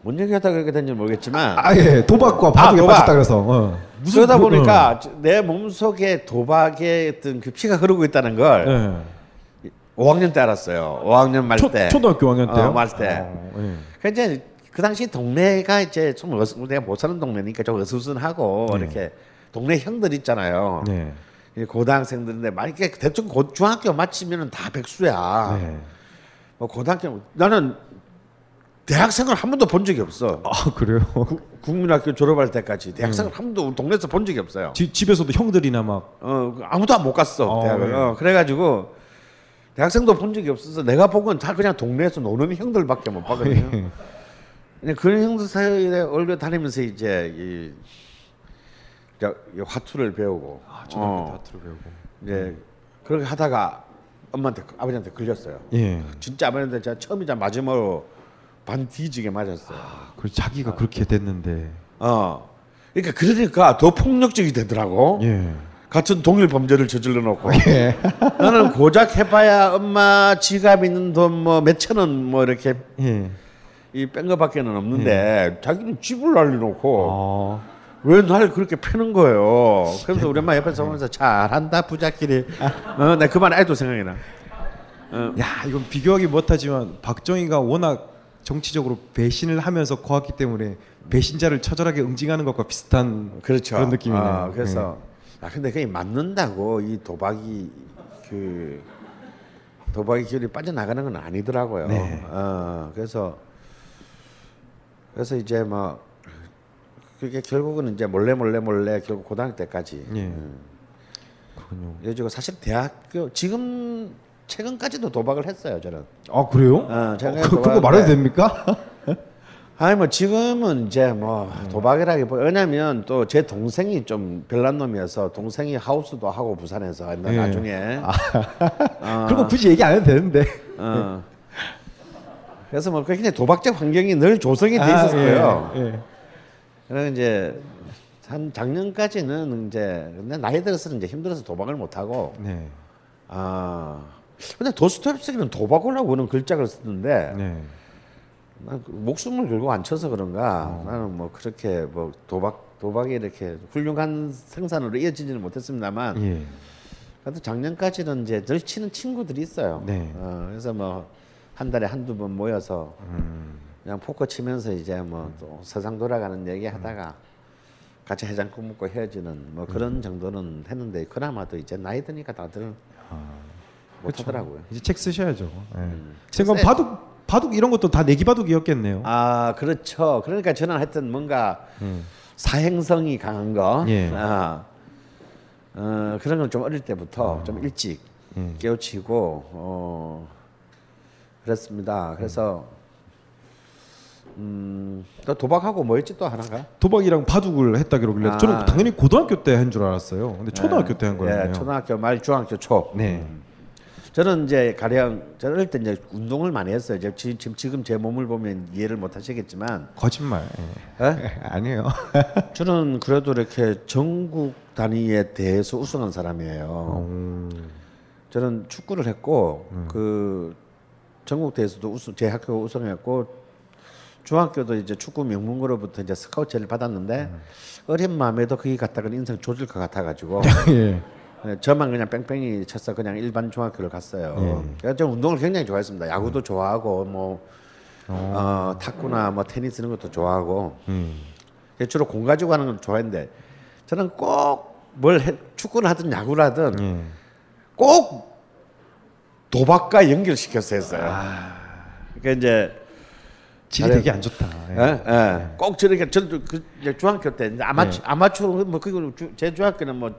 뭔 얘기하다 그렇게 된지 모르겠지만
아 예. 도박과 바둑에 빠졌다 그래서. 어. 무슨
그러다
그-
보니까 내 몸속에 도박의 어떤 그 피가 흐르고 있다는 걸
예.
5학년 때 알았어요. 5학년 말
초-
때.
초등학교 5학년 때요?
어, 말 때.
어, 예.
그 이제 그 당시 동네가 이제 좀 어수, 내가 못 사는 동네니까 좀 어수선하고
네.
이렇게 동네 형들 있잖아요.
네.
이 고등학생들인데 만약에 대충 고, 중학교 마치면은 다 백수야.
네.
뭐 고등학교 나는 대학생을 한 번도 본 적이 없어.
아 그래요?
국민학교 졸업할 때까지 대학생을 한 번도 우리 동네에서 본 적이 없어요.
지, 집에서도 형들이나 막
어 아무도 안 못 갔어
어,
대학을.
네.
어, 그래가지고 대학생도 본 적이 없어서 내가 본 건 다 그냥 동네에서 노는 형들밖에 못 봤거든요.
예.
그냥 그런 형들 사이에 얼굴 다니면서 이제 이 화투를 배우고
아, 초등학교 화투를 배우고.
이제 그렇게 하다가 엄마한테 아버지한테 걸렸어요.
예.
진짜 아버지한테 제가 처음이자 마지막으로 반 뒤지게 맞았어요.
그 자기가 그렇게 됐는데.
어. 그러니까 그러니까 더 폭력적이 되더라고.
예.
같은 동일 범죄를 저질러 놓고.
예. <laughs>
나는 고작 해봐야 엄마 지갑 있는 돈 뭐 몇천 원 뭐 이렇게
예.
이뺀 거밖에는 없는데 자기는 집을 날려놓고
어.
왜 날 그렇게 패는 거예요. 그래서 우리 엄마 옆에서 보면서 잘한다 부자끼리. 어, 나 그만 애도 생각이 나. 어.
야 이건 비교하기 못하지만 박정희가 워낙 정치적으로 배신을 하면서 커왔기 때문에 배신자를 처절하게 응징하는 것과 비슷한
그렇죠.
그런 느낌이네요.
아, 그래서 아 근데 그게 맞는다고 이 도박이 그 도박의 기운이 빠져나가는 건 아니더라고요.
네.
어, 그래서 그래서 이제 뭐 그게 결국은 이제 몰래 몰래 몰래 결국 고등학교 때까지.
예.
음.
그렇군요.
그래가지고 사실 대학교 지금 최근까지도 도박을 했어요 저는.
아 그래요?
어, 제가
어, 그, 그거 말해도
해.
됩니까? <laughs>
아니 뭐 지금은 이제 뭐 도박이라기보다 왜냐면 또 제 동생이 좀 별난 놈이어서 동생이 하우스도 하고 부산에서
예.
나중에 <laughs> 어,
그런 거 굳이 얘기 안 해도 되는데.
어. 그래서 뭐 그냥 도박적 환경이 늘 조성이 돼
아,
있었어요.
예, 예.
그래서 이제 한 작년까지는 이제 근데 나이 들어서는 이제 힘들어서 도박을 못 하고
네.
아 근데 도스토옙스키는 도박을 하고는 글자를 쓰는데
네.
난그 목숨을 걸고 안 쳐서 그런가 나는 뭐 그렇게 뭐 도박 도박이 이렇게 훌륭한 생산으로 이어지지는 못했습니다만
예.
그래도 작년까지는 이제 늘 치는 친구들이 있어요.
네.
어, 그래서 뭐 한 달에 한두 번 모여서
음.
그냥 포커 치면서 이제 뭐 또 세상 돌아가는 얘기 하다가 같이 해장국 먹고 헤어지는 뭐 그런
음.
정도는 했는데 그나마도 이제 나이 드니까 다들 못
그쵸.
하더라고요.
이제 책 쓰셔야죠. 예.
음.
생각
글쎄.
바둑 바둑 이런 것도 다 내기 바둑이었겠네요.
아 그렇죠. 그러니까 저는 하여튼 뭔가
음.
사행성이 강한 거,
예.
아, 어, 그런 걸 좀 어릴 때부터 좀 일찍
음.
깨우치고 어, 그랬습니다. 그래서 음, 또 도박하고 뭐였지 또 하나가?
도박이랑 바둑을 했다 그러길래
아.
저는 당연히 고등학교 때 한 줄 알았어요. 근데 초등학교
예,
때한 거였네요.
예, 초등학교 말 중학교 초.
네.
저는 이제 가령 저는 어릴 때 이제 운동을 많이 했어요. 이제 지- 지금 지금 제 몸을 보면 이해를 못 하시겠지만
거짓말. 예.
예? <laughs>
아니에요. <laughs>
저는 그래도 이렇게 전국 단위에 대해서 우승한 사람이에요.
음.
저는 축구를 했고 그 전국 대회에서도 우승 제 학교가 우승했고 중학교도 이제 축구 명문고로부터 이제 스카우트를 받았는데 어린 마음에도 거기 갔다가 인생 조질 것 같아가지고 <laughs>
예.
네, 저만 그냥 뺑뺑이 쳐서 그냥 일반 중학교를 갔어요.
예.
저는 운동을 굉장히 좋아했습니다. 야구도 좋아하고 뭐 어, 탁구나 뭐 테니스 이런 것도 좋아하고
음.
주로 공 가지고 하는 걸 좋아했는데 저는 꼭 뭘 축구를 하든 야구를 하든
예.
꼭 도박과 연결시켜서 했어요. 그러니까 이제
질이 되게 안 좋다. 예.
예, 예. 꼭 저렇게 저도 그 이제 중학교 때 이제 아마추
예.
아마추어 뭐 그거 주- 제 중학교는 뭐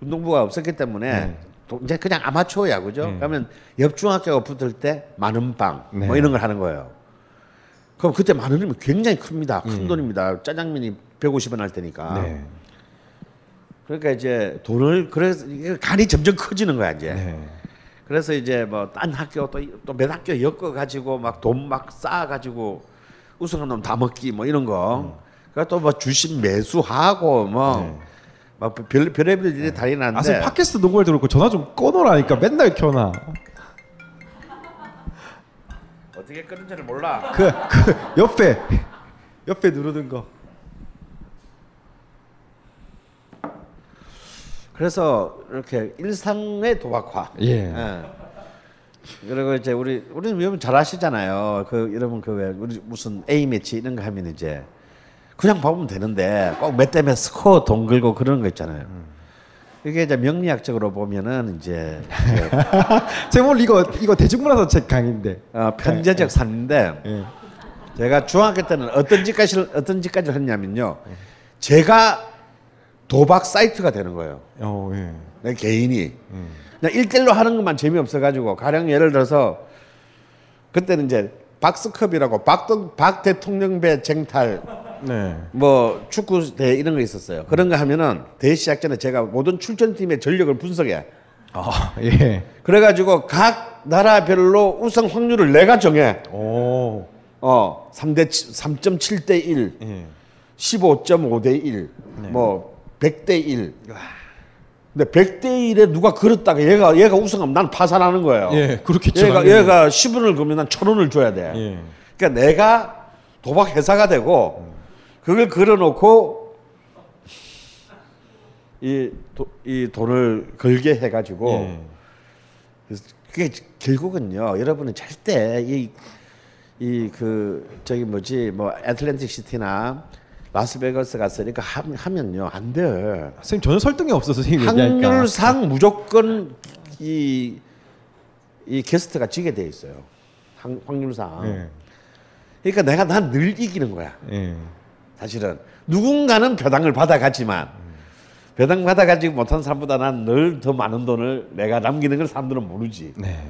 운동부가 없었기 때문에
예.
도- 이제 그냥 아마추어 야구죠.
예.
그러면 옆 중학교가 붙을 때 만원 빵
네.
뭐 이런 걸 하는 거예요. 그럼 그때 만 원이면 굉장히 큽니다. 큰
음.
돈입니다. 짜장면이 150원 할 때니까.
네.
그러니까 이제 돈을 그래서 이게 간이 점점 커지는 거야 이제.
네.
그래서 이제 뭐 딴 학교 또또몇 학교 엮어 가지고 막 돈 막 쌓아 가지고 우승한 놈 다 먹기 뭐 이런 거. 그러니까 또뭐 주식 매수하고 뭐막 별, 별의별 일이 다
아,
일어났는데
선생님 팟캐스트 녹음을 들었고 전화 좀 꺼놓으라니까 맨날 켜놔.
어떻게 끊은지를 몰라.
그, 그 옆에 옆에 누르는 거.
그래서 이렇게 일상의 도박화.
예.
그리고 이제 우리 우리는 여러분 잘 아시잖아요. 그 여러분 그왜 우리 무슨 A 매치 이런 거 하면 이제 그냥 봐보면 되는데 꼭 몇 대 몇 스코어 돈 걸고 그런 거 있잖아요. 이게 이제 명리학적으로 보면은 이제 <laughs>
제목 이거 이거 대중문화서 책 강의인데.
어, 편제적 산인데
예.
제가 중학교 때는 어떤 짓까지 어떤 짓까지 했냐면요. 제가 도박 사이트가 되는 거예요.
어, 예.
내 개인이 그냥 일대일로 하는 것만 재미없어 가지고 가령 예를 들어서 그때는 이제 박스컵이라고 박동 박 대통령 배 쟁탈
네.
뭐 축구 대 이런 거 있었어요. 그런 거 하면은 대회 시작 전에 제가 모든 출전팀의 전력을 분석해.
아, 예.
그래가지고 각 나라별로 우승 확률을 내가 정해.
오.
어, 3대 3.7대 1,
예.
15.5대 1,
네.
뭐 100대 1. 근데 100대 1에 누가 걸었다가 얘가 얘가 우승하면 난 파산하는 거예요.
예, 그렇겠죠.
얘가
당연히.
얘가 10원을 걸면 난 1000원을 줘야 돼.
예.
그러니까 내가 도박 회사가 되고 그걸 걸어 놓고 이, 도, 이 돈을 걸게 해 가지고
예.
그래서 그게 결국은요 여러분은 절대 이 이 그 저기 뭐지 뭐 애틀랜틱 시티나 라스베가스 갔으니까 하, 하면요 안 돼.
선생님 전혀 설득이 없어서 선생님 얘기하니까.
확률상 무조건 이, 이 게스트가 지게 돼 있어요. 확, 확률상.
예.
그러니까 내가 난 늘 이기는 거야.
예.
사실은 누군가는 배당을 받아가지만 배당 받아가지고 못한 사람보다 난 늘 더 많은 돈을 내가 남기는 걸 사람들은 모르지.
네.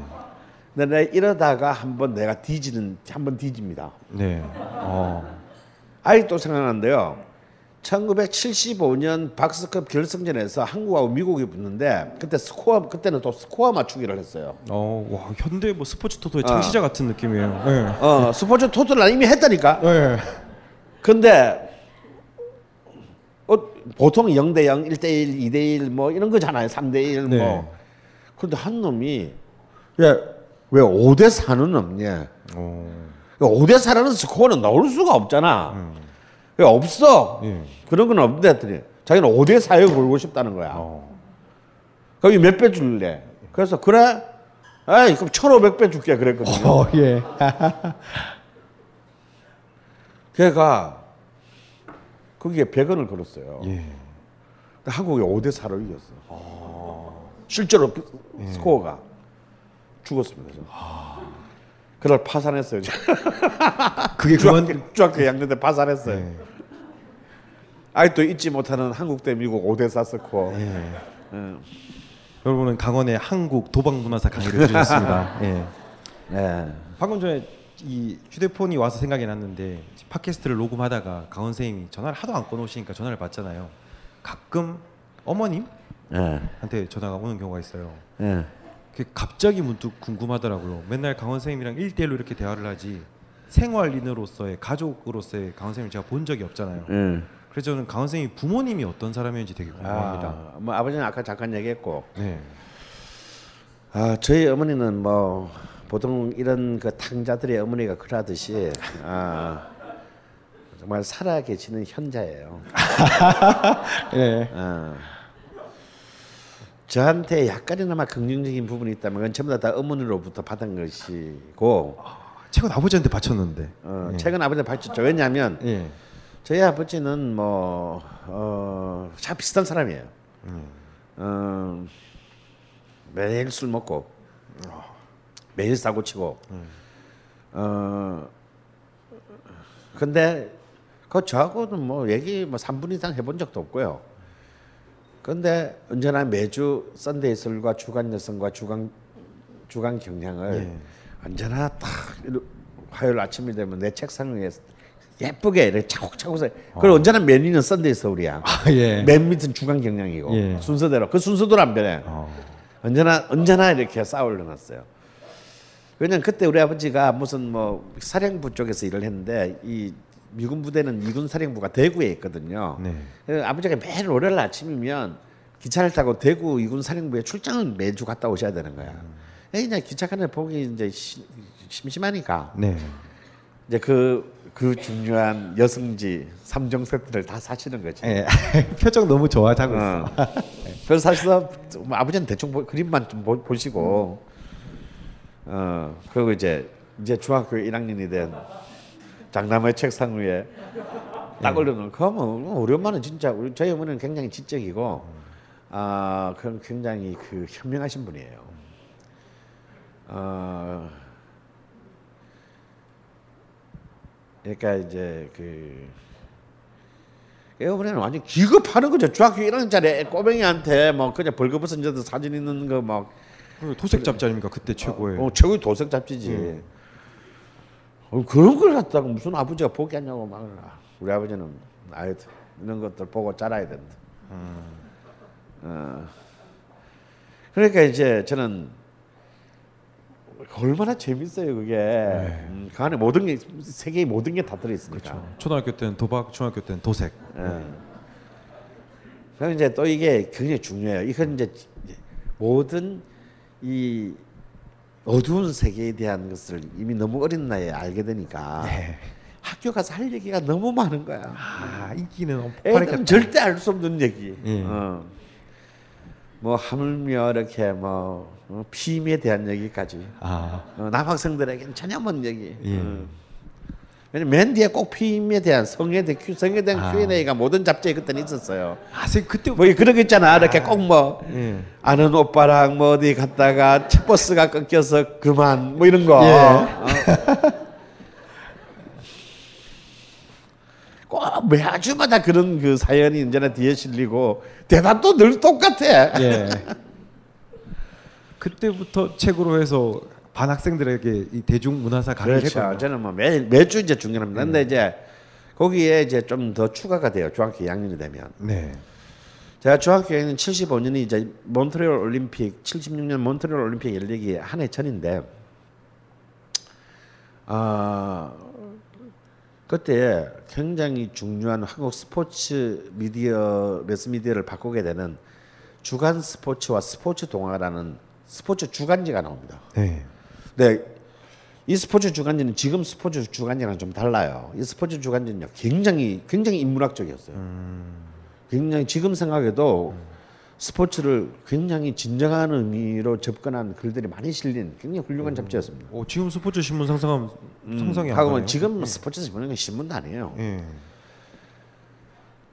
근데 내가 이러다가 한번 내가 뒤지는 한번 뒤집니다.
네. 어.
아직도 생각나는데요. 1975년 박스컵 결승전에서 한국하고 미국이 붙는데 그때 스코어 그때는 또 스코어 맞추기를 했어요.
어, 와, 현대 뭐 스포츠 토토의
어.
창시자 같은 느낌이에요. 예.
어, 스포츠 토토를 난 이미 했다니까.
예.
근데 어, 보통 0대 0, 1대 1, 2대 1 뭐 이런 거잖아요. 3대 1
네.
뭐. 근데 한 놈이 야, 왜 5대 4는 없냐?
어.
5대 4라는 스코어는 나올 수가 없잖아. 왜 없어?
예.
그런 건 없는데 했더니 자기는 5대 4에 걸고 싶다는 거야. 거기 몇배 줄래? 그래서 그래? 에이 그럼 1,500배 줄게 그랬거든요.
어, 예. <laughs>
걔가 거기에 100원을 걸었어요.
예.
한국이 5대 4로 이겼어. 실제로 스코어가 죽었습니다. 저는. 그날 파산했어요. <laughs>
그게 그만
2학년 때 파산했어요. 아직도 잊지 못하는 한국 대 미국 5대 4 스코어. 예.
여러분은 강원의 한국 도박 문화사 강의를 들으셨습니다. <laughs> 예.
네.
방금 전에 이 휴대폰이 와서 생각이 났는데 팟캐스트를 녹음하다가 강원 선생님이 전화를 하도 안 꺼놓으시니까 전화를 받잖아요. 가끔 어머님
예.
한테 전화가 오는 경우가 있어요. 갑자기 문득 궁금하더라고요. 맨날 강원 선생님이랑 1대1로 이렇게 대화를 하지 생활인으로서의 가족으로서의 강원 선생님을 제가 본 적이 없잖아요.
예.
그래서 저는 강원 선생님 부모님이 어떤 사람이었는지 되게 궁금합니다.
아, 뭐 아버지는 아까 잠깐 얘기했고,
네.
아 저희 어머니는 뭐 보통 이런 그 탕자들의 어머니가 그러듯이 아 정말 살아 계시는 현자예요.
네. <laughs>
아, 저한테 약간이나마 긍정적인 부분이 있다면 그건 전부 다, 다 어머니로부터 받은 것이고
최근 아버지한테 바쳤는데.
어,
예.
최근 아버지 바쳤죠. 왜냐하면
예.
저희 아버지는 뭐 어, 참 비슷한 사람이에요. 어, 매일 술 먹고 매일 사고 치고. 어, 근데 그 저하고는 뭐 얘기 뭐 3분 이상 해본 적도 없고요. 근데 언제나 매주 썬데이 술과 주간 여성과 주간 주간 경향을
예.
언제나 딱 화요일 아침이 되면 내 책상 위에 예쁘게 이렇게 차곡차곡 써. 그리고 언제나 맨 위는 썬데이 서울이야.
예.
맨 밑은 주간 경향이고
예.
순서대로 그 순서대로 안 변해.
어.
언제나 언제나 이렇게 쌓아올려 놨어요. 왜냐면 그때 우리 아버지가 무슨 뭐 사령부 쪽에서 일을 했는데 이 미군 부대는 미군 사령부가 대구에 있거든요.
네.
그래서 아버지가 매일 월요일 아침이면 기차를 타고 대구 이군 사령부에 출장을 매주 갔다 오셔야 되는 거야. 그냥 기차 칸에 보기 이제 시- 심심하니까
네.
이제 그, 그 중요한 여성지 삼종 세트를 다 사시는 거지.
예. <laughs> 표정 너무 좋아하고 있어.
어. 그래서 사실은 뭐 아버지는 대충 보, 그림만 좀 보, 보시고 어 그리고 이제 이제 중학교 1학년이 된 장남의 책상 위에 딱 올려놓은 그러면 우리 엄마는 진짜 우리 저희 어머니는 굉장히 지적이고 아 그럼 굉장히 그 현명하신 분이에요. 어 그러니까 이제 그 어머니는 완전 기겁하는 거죠. 중학교 1학년 짜리 꼬맹이한테 뭐 그냥 벌거벗은 여자 사진 있는 거막
도색 잡지 아닙니까 그때 최고의.
어, 최고의 도색 잡지지.
예.
어, 그런 걸 갖다가 무슨 아버지가 포기하냐고 막 우리 아버지는 아유 이런 것들 보고 자라야 된다. 어. 그러니까 이제 저는 얼마나 재밌어요 그게. 음, 그 안에 모든 게 세계의 모든 게 다 들어 있으니까.
초등학교 때는 도박, 중학교 때는 도색.
예. 그럼 이제 또 이게 굉장히 중요해요. 이건 이제 모든 이 어두운 세계에 대한 것을 이미 너무 어린 나이에 알게 되니까 학교 가서 할 얘기가 너무 많은 거야.
아 인기는
애들은 절대 알 수 없는 얘기.
예.
어. 뭐 하물며 이렇게 뭐 어, 피임에 대한 얘기까지.
아.
어, 남학생들에게는 전혀 먼 얘기.
예.
어. 왜냐면 맨 뒤에 꼭 피임에 대한 성에 대한 Q, 성에 대한
아.
Q&A가 모든 잡지에 그때는 있었어요.
아, 선생님 그때
뭐 그런 거 있잖아. 이렇게 꼭뭐
예.
아는 오빠랑 뭐 어디 갔다가 첫 버스가 끊겨서 그만 뭐 이런 거.
예.
어. <laughs> 꼭 매주마다 그런 그 사연이 언제나 뒤에 실리고 대답도 늘 똑같아.
예. 그때부터 책으로 해서 반 학생들에게 이 대중문화사 강의를
그렇죠.
했거든요.
저는 뭐 매, 매주 이제 중요합니다. 근데 이제 거기에 이제 좀 더 추가가 돼요. 중학교 2학년이 되면.
네.
제가 중학교 2학년 75년이 이제 몬트리올 올림픽 76년 몬트리올 올림픽 열리기 한 해 전인데 아 그때 굉장히 중요한 한국 스포츠 미디어 매스 미디어를 바꾸게 되는 주간 스포츠와 스포츠 동화라는 스포츠 주간지가 나옵니다.
네.
네. 이 스포츠 주간지는 지금 스포츠 주간지랑 좀 달라요. 이 스포츠 주간지는요 굉장히 굉장히 인문학적이었어요. 굉장히 지금 생각해도 스포츠를 굉장히 진정한 의미로 접근한 글들이 많이 실린 굉장히 훌륭한 잡지였습니다.
오, 지금 스포츠 신문 상상하면 상상이 안 가네요.
지금 스포츠 신문은 신문도 아니에요.
예.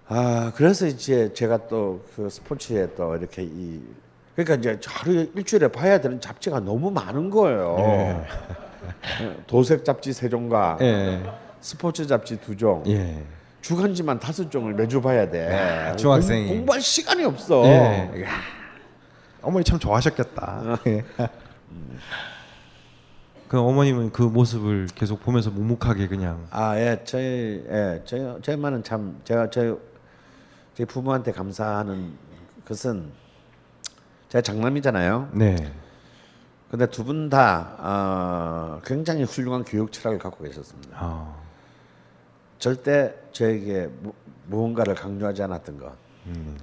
아 그래서 이제 제가 또 그 스포츠에 또 이렇게 이 그러니까 이제 하루에 일주일에 봐야 되는 잡지가 너무 많은 거예요.
예.
도색 잡지 세 종과
예.
스포츠 잡지 두 종,
예.
주간지만 다섯 종을 매주 봐야 돼.
야, 중학생이.
공, 공부할 시간이 없어.
예. 어머니 참 좋아하셨겠다. 예. 그 어머님은 그 모습을 계속 보면서 묵묵하게 그냥
아, 예, 저희, 예, 저희, 저희 엄마는 참 제가 저희 저희 부모한테 감사하는 것은 제가 장남이잖아요.
네.
근데 두 분다 어, 굉장히 훌륭한 교육 철학을 갖고 계셨습니다.
아.
절대 저에게 무, 무언가를 강요하지 않았던 것.
음.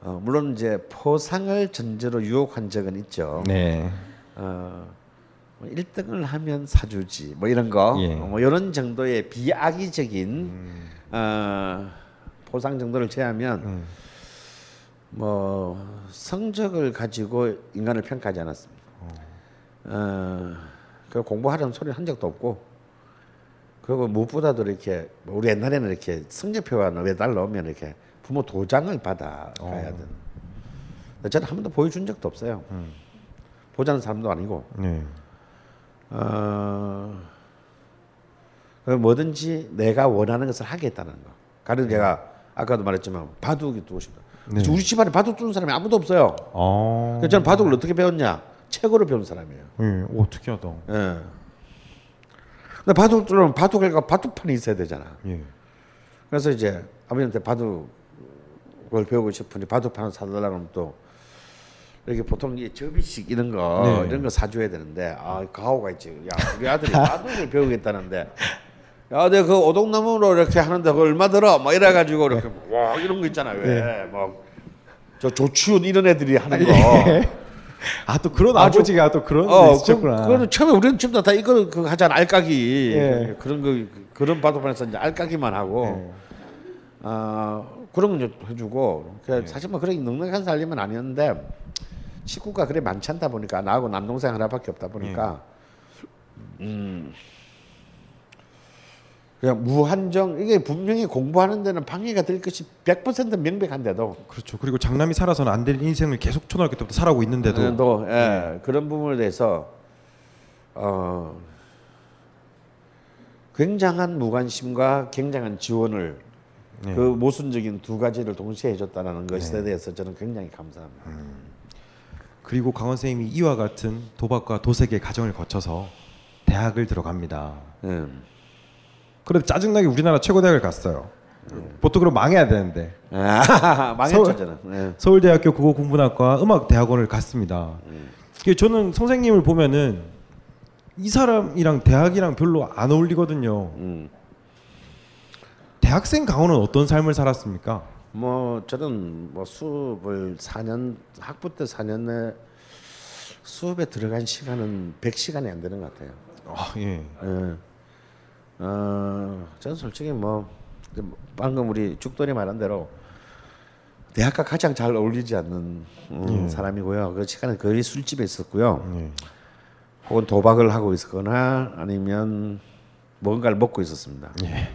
어, 물론 이제 포상을 전제로 유혹한 적은 있죠.
네.
어, 뭐 1등을 하면 사주지 뭐 이런 거,
예.
뭐 이런 정도의 비악의적인 어, 포상 정도를 제하면
음.
뭐 성적을 가지고 인간을 평가하지 않았습니다. 어, 그 공부하라는 소리를 한 적도 없고, 그리고 무엇보다도 이렇게 뭐 우리 옛날에는 이렇게 성적표가 매달 넣으면 이렇게 부모 도장을 받아 가야 되는. 근데 저는 한 번도 보여준 적도 없어요. 보자는 사람도 아니고.
네.
어, 그 뭐든지 내가 원하는 것을 하겠다는 거. 가령 제가 아까도 말했지만 바둑이 두고 싶다.
네.
우리 집안에 바둑 두는 사람이 아무도 없어요.
어.
그래서 저는 바둑을 어떻게 배웠냐? 책으로 배운 사람이에요.
예. 오, 특이하다.
예. 근데 바둑 두려면 바둑을 가 바둑판이 있어야 되잖아.
예.
그래서 이제 아버지한테 바둑을 배우고 싶으니 바둑판을 사달라 그러면 또 이렇게 보통 이 접이식 이런 거
네.
이런 거 사줘야 되는데 아 가오가 있지. 야 우리 아들이 <laughs> 바둑을 배우겠다는데 야 내가 그 오동나무로 이렇게 하는데 그거 얼마 들어? 막 이래 가지고 이렇게 와 이런 거 있잖아요. 왜? 막저 조치훈 이런 애들이 하는 거.
아 <laughs> 또 그런
아주-
아버지가 또 그런
어,
데
그,
있었구나.
그거는 처음에 우리는 집도 다 이거 그 하잖아 알까기
예.
그런 거 그런 바둑판에서 이제 알까기만 하고
예.
아 그런 거 해주고 그 사실 뭐 그렇게 넉넉한 살림은 아니었는데 식구가 그래 많지 않다 보니까 나하고 남동생 하나밖에 없다 보니까 음 그냥 무한정 이게 분명히 공부하는 데는 방해가 될 것이 100% 명백한데도
그렇죠. 그리고 장남이 살아서는 안 될 인생을 계속 초등학교 때부터 살아오고 있는데도 네.
또, 예, 그런 부분에 대해서 어, 굉장한 무관심과 굉장한 지원을
네.
그 모순적인 두 가지를 동시에 해줬다는 것에
네.
대해서 저는 굉장히 감사합니다.
그리고 강원 선생님이 이와 같은 도박과 도색의 과정을 거쳐서 대학을 들어갑니다.
음.
그래도 짜증나게 우리나라 최고 대학을 갔어요. 보통 그럼 망해야 되는데.
아, <laughs> 망했죠,
서울-
저는. 네.
서울 대학교 국어공문학과 음악대학원을 갔습니다. 그 저는 선생님을 보면은 이 사람이랑 대학이랑 별로 안 어울리거든요.
음.
대학생 강원은 어떤 삶을 살았습니까?
뭐 저는 뭐 수업을 4년 학부 때 4년 내 수업에 들어간 시간은 100시간이 안 되는 것 같아요.
아 예.
예. 어, 저는 솔직히 뭐 방금 우리 죽돌이 말한 대로 대학과 가장 잘 어울리지 않는 음,
예.
사람이고요. 그 시간에 거의 술집에 있었고요.
예.
혹은 도박을 하고 있거나 아니면 뭔가를 먹고 있었습니다.
예.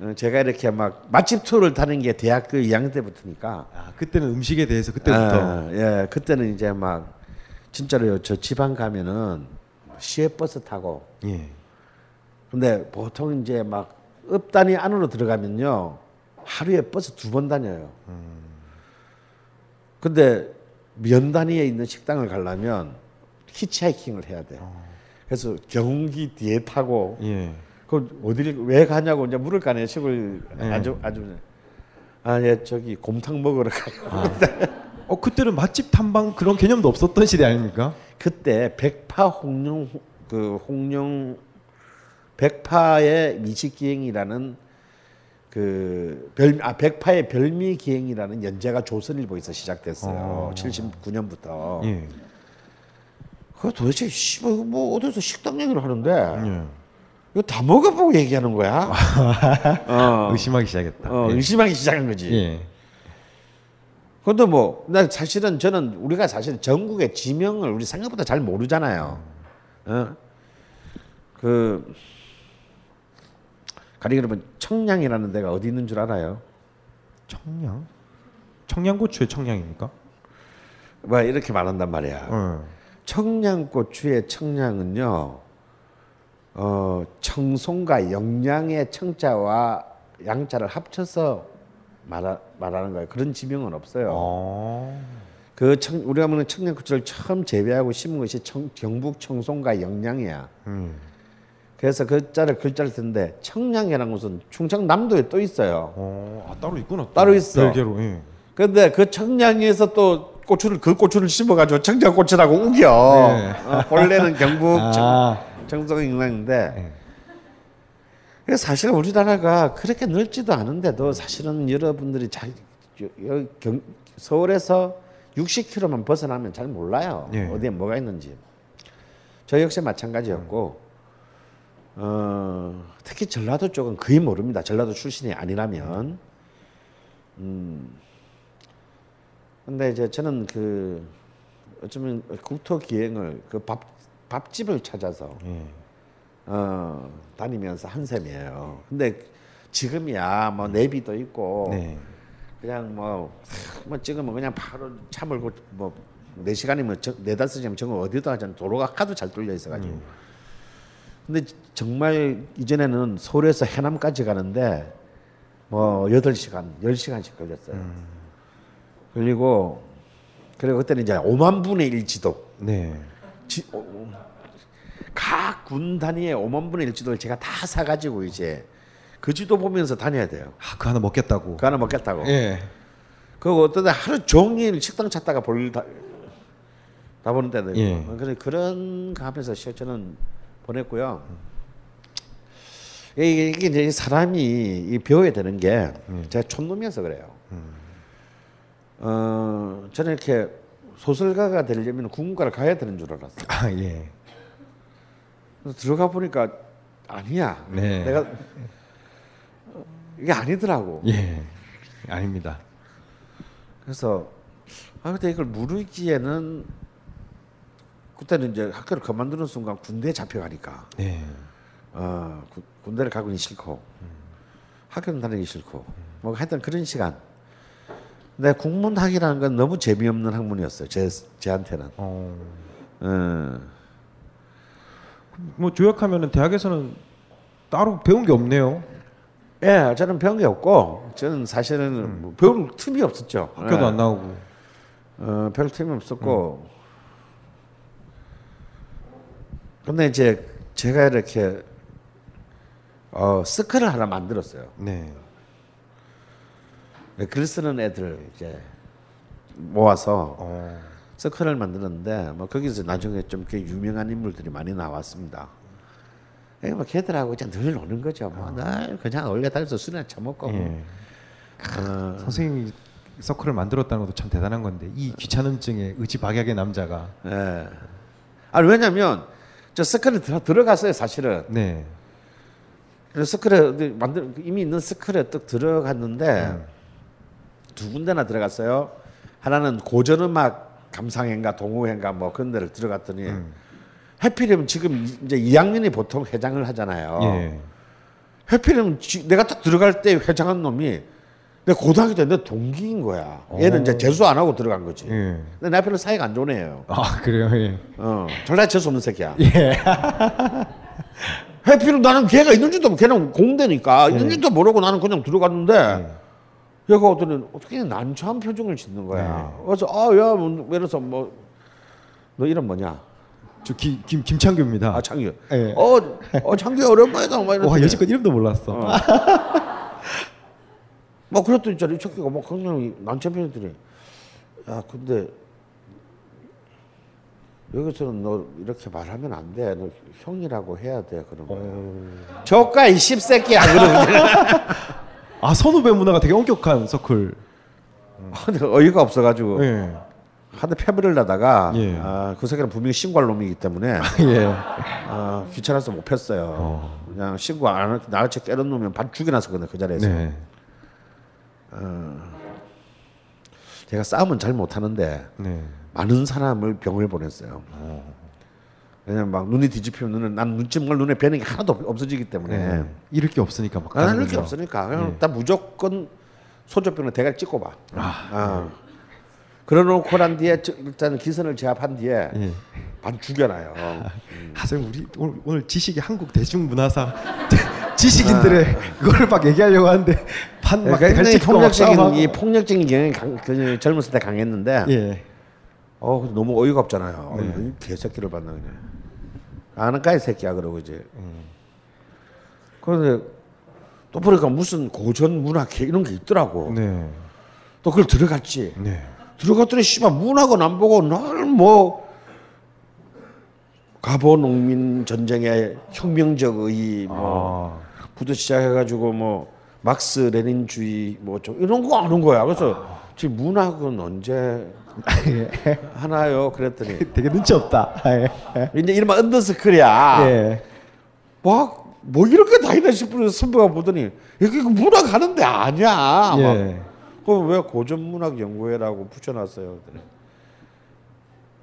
<laughs>
어, 제가 이렇게 막 맛집 투어를 타는 게 대학교 2학년 때부터니까
아, 그때는 음식에 대해서 그때부터
아, 예, 그때는 이제 막 진짜로요. 저 지방 가면은 시외버스 타고
예.
근데 보통 이제 막 읍단위 안으로 들어가면요 하루에 버스 두 번 다녀요. 근데 면 단위에 있는 식당을 가려면 히치하이킹을 해야 돼. 그래서 경운기 뒤에 타고
예.
그 어디를 왜 가냐고 이제 물을 까네 시골
예.
아주 아주 아예 저기 곰탕 먹으러 가요.
어 그때는 맛집 탐방 그런 개념도 없었던 시대 아닙니까?
그때 백파 홍룡 그 홍룡 백파의 미식기행이라는 그별아 백파의 별미기행이라는 연재가 조선일보에서 시작됐어요.
어.
79년부터.
예.
그 도대체 이거 뭐 어디서 식당 얘기를 하는데
예.
이거 다 먹어보고 얘기하는 거야. <laughs> 어.
의심하기 시작했다.
어,
예.
의심하기 시작한 거지.
예.
근데 뭐, 나 사실은 저는 우리가 사실 전국의 지명을 우리 생각보다 잘 모르잖아요. 어? 그, 가령 그러면 청량이라는 데가 어디 있는 줄 알아요?
청량? 청양고추의 청량입니까?
뭐 이렇게 말한단 말이야.
어.
청양고추의 청량은요, 어, 청송과 영양의 청자와 양자를 합쳐서 말하, 말하는 거예요. 그런 지명은 없어요. 그 청, 우리가 먹는 청양고추를 처음 재배하고 심은 것이 청, 경북 청송과 영양이야.
음.
그래서 그 자를 글자를 쓰는데 청량이라는 곳은 충청남도에 또 있어요.
어, 아, 따로 있구나. 또.
따로 있어.
별개로. 예.
근데 그 청량에서 또 고추를 그 고추를 심어가지고 청양고추라고 우겨.
네.
어, 본래는 경북 <laughs>
아.
청, 청송 영양인데. 그래서 사실 우리나라가 그렇게 넓지도 않은데도 사실은 여러분들이 잘 경, 서울에서 60km만 벗어나면 잘 몰라요.
예.
어디에 뭐가 있는지. 저 역시 마찬가지였고 어, 특히 전라도 쪽은 거의 모릅니다. 전라도 출신이 아니라면. 음. 근데 이제 저는 그 어쩌면 국토 기행을 그 밥 밥집을 찾아서
예.
어, 다니면서 한 셈이에요. 근데 지금이야 뭐 내비도 있고
네.
그냥 뭐, 뭐 찍으면 그냥 바로 차 몰고 뭐, 네 시간이면 저, 네 다섯 시간 정도 어디도 하잖아. 도로가 하도 잘 뚫려 있어 가지고.
음.
근데 정말 이전에는 서울에서 해남까지 가는데 뭐 여덟 시간, 열 시간씩 걸렸어요.
음.
그리고 그리고 그때는 이제 5만 분의 1 지도.
네.
지, 어, 각 군 단위의 5만 분의 1 지도를 제가 다 사가지고 이제 그 지도 보면서 다녀야 돼요.
아, 그 하나 먹겠다고.
그 하나 먹겠다고.
예.
그거 어떤 데 하루 종일 식당 찾다가 볼 다, 다 보는 때도 있고.
예.
그래 그런 감에서 저는 보냈고요. 이게, 이게 이제 사람이 이 배워야 되는 게 제가 촌놈이어서 그래요. 어 저는 이렇게 소설가가 되려면 국문과를 가야 되는 줄 알았어요.
아, 예.
그래서 들어가 보니까 아니야.
네.
내가 이게 아니더라고.
예. 아닙니다.
그래서 아 근데 이걸 무르기에는 그때는 이제 학교를 그만두는 순간 군대에 잡혀가니까
예.
어 구- 군대를 가고는 싫고 학교는 다니기 싫고 뭐 하여튼 그런 시간. 근데 국문학이라는 건 너무 재미없는 학문이었어요. 제 제한테는.
어.
음.
뭐 조약하면은 대학에서는 따로 배운 게 없네요.
예, 저는 배운 게 없고 저는 사실은 뭐 배울 틈이 없었죠.
음. 학교도
예.
안 나오고.
어, 별 틈이 없었고. 근데 이제 제가 이렇게 어, 스크를 하나 만들었어요.
네.
글 쓰는 애들 이제 모아서
어.
서클을 만들었는데 뭐 거기서 나중에 좀 꽤 유명한 인물들이 많이 나왔습니다. 예, 뭐 걔들하고 이제 늘 노는 거죠. 뭐늘 그냥 얼려 다녀서 술이나 처먹고. 뭐.
예.
어,
선생님이 서클을 만들었다는 것도 참 대단한 건데 이 귀찮음증에 의지박약의 남자가
예. 아니 왜냐면 저 서클에 들어, 들어갔어요 사실은.
네.
서클에 만들 이미 있는 서클에 딱 들어갔는데 두 군데나 들어갔어요. 하나는 고전 음악 감상회인가 동호회인가 뭐 그런 데를 들어갔더니 해피렘 지금 이- 이제 2학년이 보통 회장을 하잖아요.
예.
해피렘 지- 내가 딱 들어갈 때 회장한 놈이 내 고등학교 때 내 동기인 거야. 얘는 이제 재수 안 하고 들어간 거지.
예.
근데 내 별로 사이가 안 좋은 애예요.
아 그래요. 예.
어, 전라 재수 없는 새끼야.
예. <laughs>
해피는 나는 걔가 있는지도 모르고 걔는 공대니까
예.
있는지도 모르고 나는 그냥 들어갔는데 얘가 어떤 어떻게 난처한 표정을 짓는 거야.
예.
그래서 아야 뭐, 그래서 뭐 너 이름 뭐냐?
저김 김창규입니다.
아 창규.
예.
어, 어 창규 오랜만이다.
막와 여지껏 이름도 몰랐어.
어. <laughs> 뭐 그랬더니 이 창규가 뭐 굉장히 난처한 표정들이 야 근데 여기서는 너 이렇게 말하면 안 돼. 너 형이라고 해야 돼. 그런 거야. 저가 이 씹새끼야. 거야.
아 선후배 문화가 되게 엄격한 서클.
근데 어이가 없어가지고.
예.
하도 패배를 하다가
예.
아, 그 새끼는 분명히 신고할 놈이기 때문에 <laughs>
예.
아, 귀찮아서 못 폈어요. 그냥 신고 안 하고 나같이 때린 놈이면 반 죽여놨었거든요 그 자리에서.
네.
어, 제가 싸움은 잘 못하는데
네.
많은 사람을 병을 보냈어요. 왜냐면 막 눈이 뒤집히면 눈에 난 눈찜을 눈에 뵈는 게 하나도 없- 없어지기 때문에
네. 잃을 게 없으니까 막
아, 이렇게
가는군요.
없으니까 그냥
예.
일단 무조건 소저병을 대가리 찍고 봐. 아. 그러놓고 난 뒤에 저- 일단 기선을 제압한 뒤에
예.
반 죽여놔요.
하생 우리 오늘, 오늘 지식이 한국 대중문화사 <laughs> 지식인들의 그걸 막 얘기하려고 하는데 반막
그러니까 굉장히
막
폭력적인. 이 폭력적인 경향이 강, 그 젊었을 때 강했는데
예.
어 너무 어이가 없잖아요.
네.
어, 이 개새끼를 봤나 그냥. 아는까 이 새끼야 그러고 이제.
음.
그런데 또 보니까 무슨 고전 문학회 이런 게 있더라고.
네.
또 그걸 들어갔지.
네.
들어갔더니 씨발 문학은 안 보고 널뭐 가보 농민 전쟁의 혁명적 의의 뭐 부터 시작해가지고 뭐 막스 레닌주의 뭐 좀 이런 거 아는 거야. 그래서 지금 문학은 언제 <laughs> 하나요? 그랬더니 <laughs>
되게 눈치 없다. 예.
이제 이른바 언더스클이야.
예.
막 뭐 이렇게 다니다 싶으면서 선배가 보더니 이게 그 문학 하는데 아니야. 막.
예.
그럼 왜 고전 문학 연구회라고 붙여놨어요? 그랬더니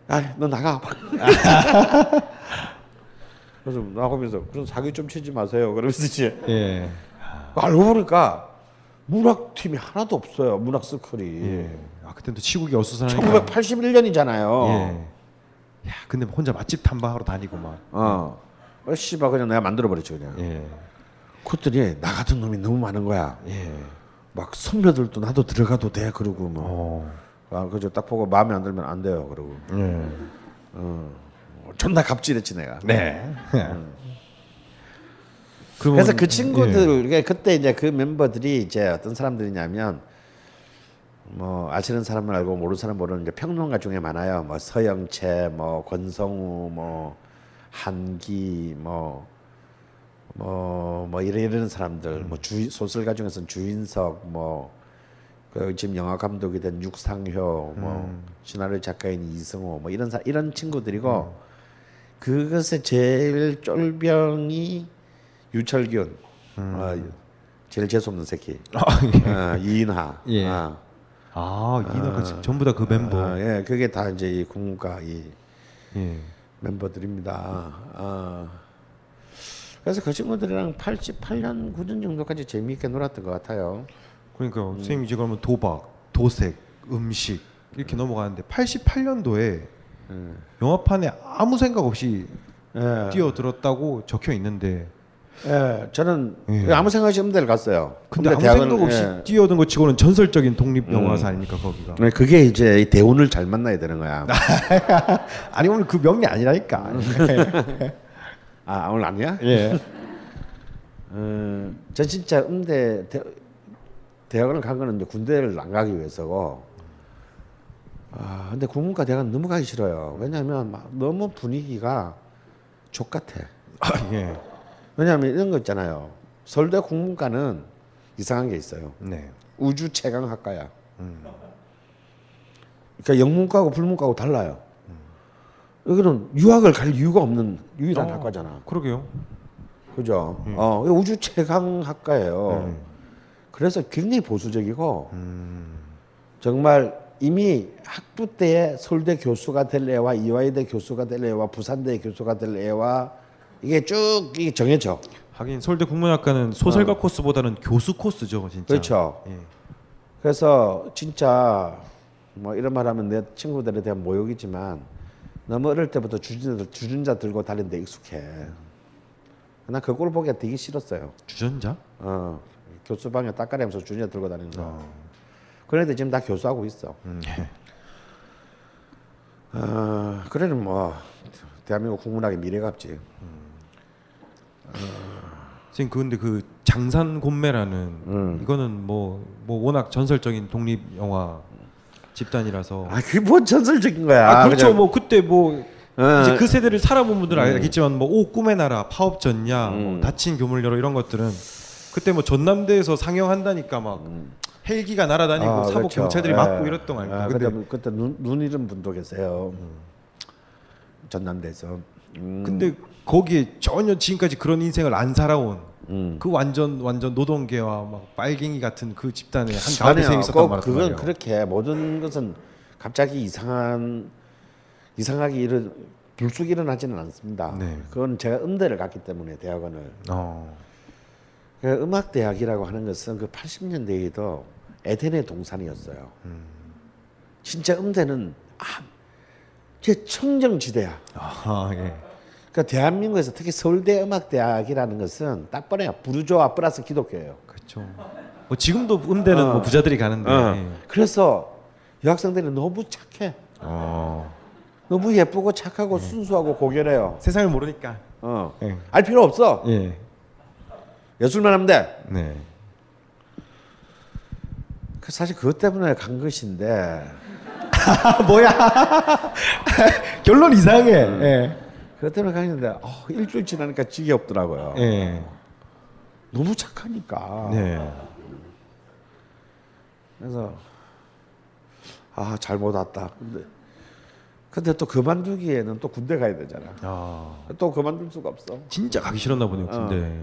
아, 너 나가. <laughs> 그래서 나가면서 그런 사기 좀 치지 마세요. 그러면서 이제
예.
알고 보니까 문학 팀이 하나도 없어요. 문학 스쿨이.
예. 아 그때도 시국이 어수선하니까.
1981년이잖아요.
예. 야, 근데 혼자 맛집 탐방하러 다니고 막.
어. 어, 씨발 그냥 내가 만들어 버렸지 그냥.
예.
그랬더니 나 같은 놈이 너무 많은 거야.
예.
막 선배들도 나도 들어가도 돼 그러고 뭐.
어.
아 그저 딱 보고 마음에 안 들면 안 돼요 그러고.
예.
어. 존나 갑질했지 내가.
네. <laughs>
그래서 그
예.
친구들 그러니까 그때 이제 그 멤버들이 이제 어떤 사람들이냐면 뭐 아시는 사람은 알고 모르는 사람 모르는 이제 평론가 중에 많아요. 뭐 서영채, 뭐 권성우, 뭐 한기, 뭐 뭐, 뭐, 이런, 이런 사람들, 뭐, 주, 소설가 중에서는 주인석, 뭐, 그 지금 영화 감독이 된 육상효, 뭐, 시나리오 작가인 이승호, 뭐, 이런, 사, 이런 친구들이고, 그것의 제일 쫄병이 유철균, 어, 제일 재수 없는 새끼, 어, 이인하,
예.
어.
아, 이나 그 전부 다 그 멤버.
어, 예, 그게 다 이제 이 국문과 이
예.
멤버들입니다. 어. 그래서 그 친구들이랑 88년 9년 정도까지 재미있게 놀았던 것 같아요.
그러니까 선생님이 지금 그러면 도박, 도색, 음식 이렇게 넘어가는데 88년도에 영화판에 아무 생각 없이
예.
뛰어들었다고 적혀 있는데
예, 저는
예.
아무 생각 없이 음대를 갔어요.
근데
음대
아무 생각 없이
예.
뛰어든 것 치고는 전설적인 독립 영화사 아닙니까 거기가?
네, 그게 이제 이 대운을 잘 만나야 되는 거야. <laughs>
아니 오늘 그 명리 아니라니까. <laughs>
아 오늘 아니야?
예.
어, 저 진짜 음대 대, 대학을 간 거는 이제 군대를 안 가기 위해서고. 아 근데 국문과 대학은 너무 가기 싫어요. 왜냐하면 막 너무 분위기가 족 같아.
아, 예.
왜냐하면 이런 거 있잖아요. 서울대 국문과는 이상한 게 있어요.
네.
우주 최강 학과야. 그러니까 영문과하고 불문과하고 달라요. 여기는 유학을 갈 이유가 없는 유일한
어,
학과잖아.
그러게요.
그죠? 어, 이거 우주 최강 학과예요. 그래서 굉장히 보수적이고 정말 이미 학부 때에 서울대 교수가 될 애와 이화여대 교수가 될 애와 부산대 교수가 될 애와 이게 쭉 이게 정해져.
하긴 서울대 국문학과는 소설가 코스보다는 교수 코스죠, 진짜.
그렇죠.
예. 그래서
진짜 뭐 이런 말하면 내 친구들에 대한 모욕이지만 너무 어릴 때부터 주전자, 주전자 들고 다니는 데 익숙해. 난 그걸 보기가 되게 싫었어요.
주전자?
어, 교수방에 딱가리하면서 주전자 들고 다니는 거. 그런데 지금 다 교수하고 있어.
음.
어, 그래는 뭐 대한민국 국문학의 미래가 없지.
선생님 그런데 그 장산 곤매라는
음.
이거는 뭐뭐 워낙 전설적인 독립 영화 집단이라서
아, 그게 뭔 전설적인 거야.
아, 그렇죠.
그냥-
뭐 그때 뭐
어,
이제 그 세대를 살아본 분들은
음.
알겠지만 뭐오 꿈의 나라, 파업 전야, 뭐
음.
다친 교물 열어 이런 것들은 그때 뭐 전남대에서 상영한다니까 막 헬기가 날아다니고
아,
사복
그렇죠.
경찰들이
예.
막고 이랬던 거
아,
아닙니까? 근데
그때, 그때 눈, 눈 잃은 분도 계세요. 전남대에서. 음.
근데 거기에 전혀 지금까지 그런 인생을 안 살아온
음.
그 완전 완전 노동계와 막 빨갱이 같은 그 집단의 한 가운데서
아니요.
있었단
꼭
말이에요.
그건 그렇게 모든 것은 갑자기 이상한 이상하게 일어 불쑥 일어나지는 않습니다.
네.
그건 제가 음대를 갔기 때문에 대학원을
어.
그 음악 대학이라고 하는 것은 그 80년대에도 에덴의 동산이었어요.
음.
진짜 음대는 아, 제 청정지대야.
아, 예.
그러니까 대한민국에서 특히 서울대 음악대학이라는 것은 딱 뻔해요. 부르조아 플러스 기독교예요.
그렇죠. 뭐 지금도 음대는
어.
뭐 부자들이 가는데.
어.
예.
그래서 여학생들이 너무 착해.
어.
너무 예쁘고 착하고 순수하고 고결해요.
세상을 모르니까.
어.
예.
알 필요 없어.
예.
예술만 하면 돼.
네.
그 사실 그것 때문에 간 것인데
아, <laughs> 뭐야? <laughs> 결론 이상해. 예.
때문에 갔는데 어, 일주일 지나니까 지겹더라고요.
예.
너무 착하니까.
네.
그래서 아 잘못 왔다. 근데 근데 또 그만두기에는 또 군대 가야 되잖아.
아.
또 그만둘 수가 없어.
진짜 가기 싫었나 보네요, 군대. 예.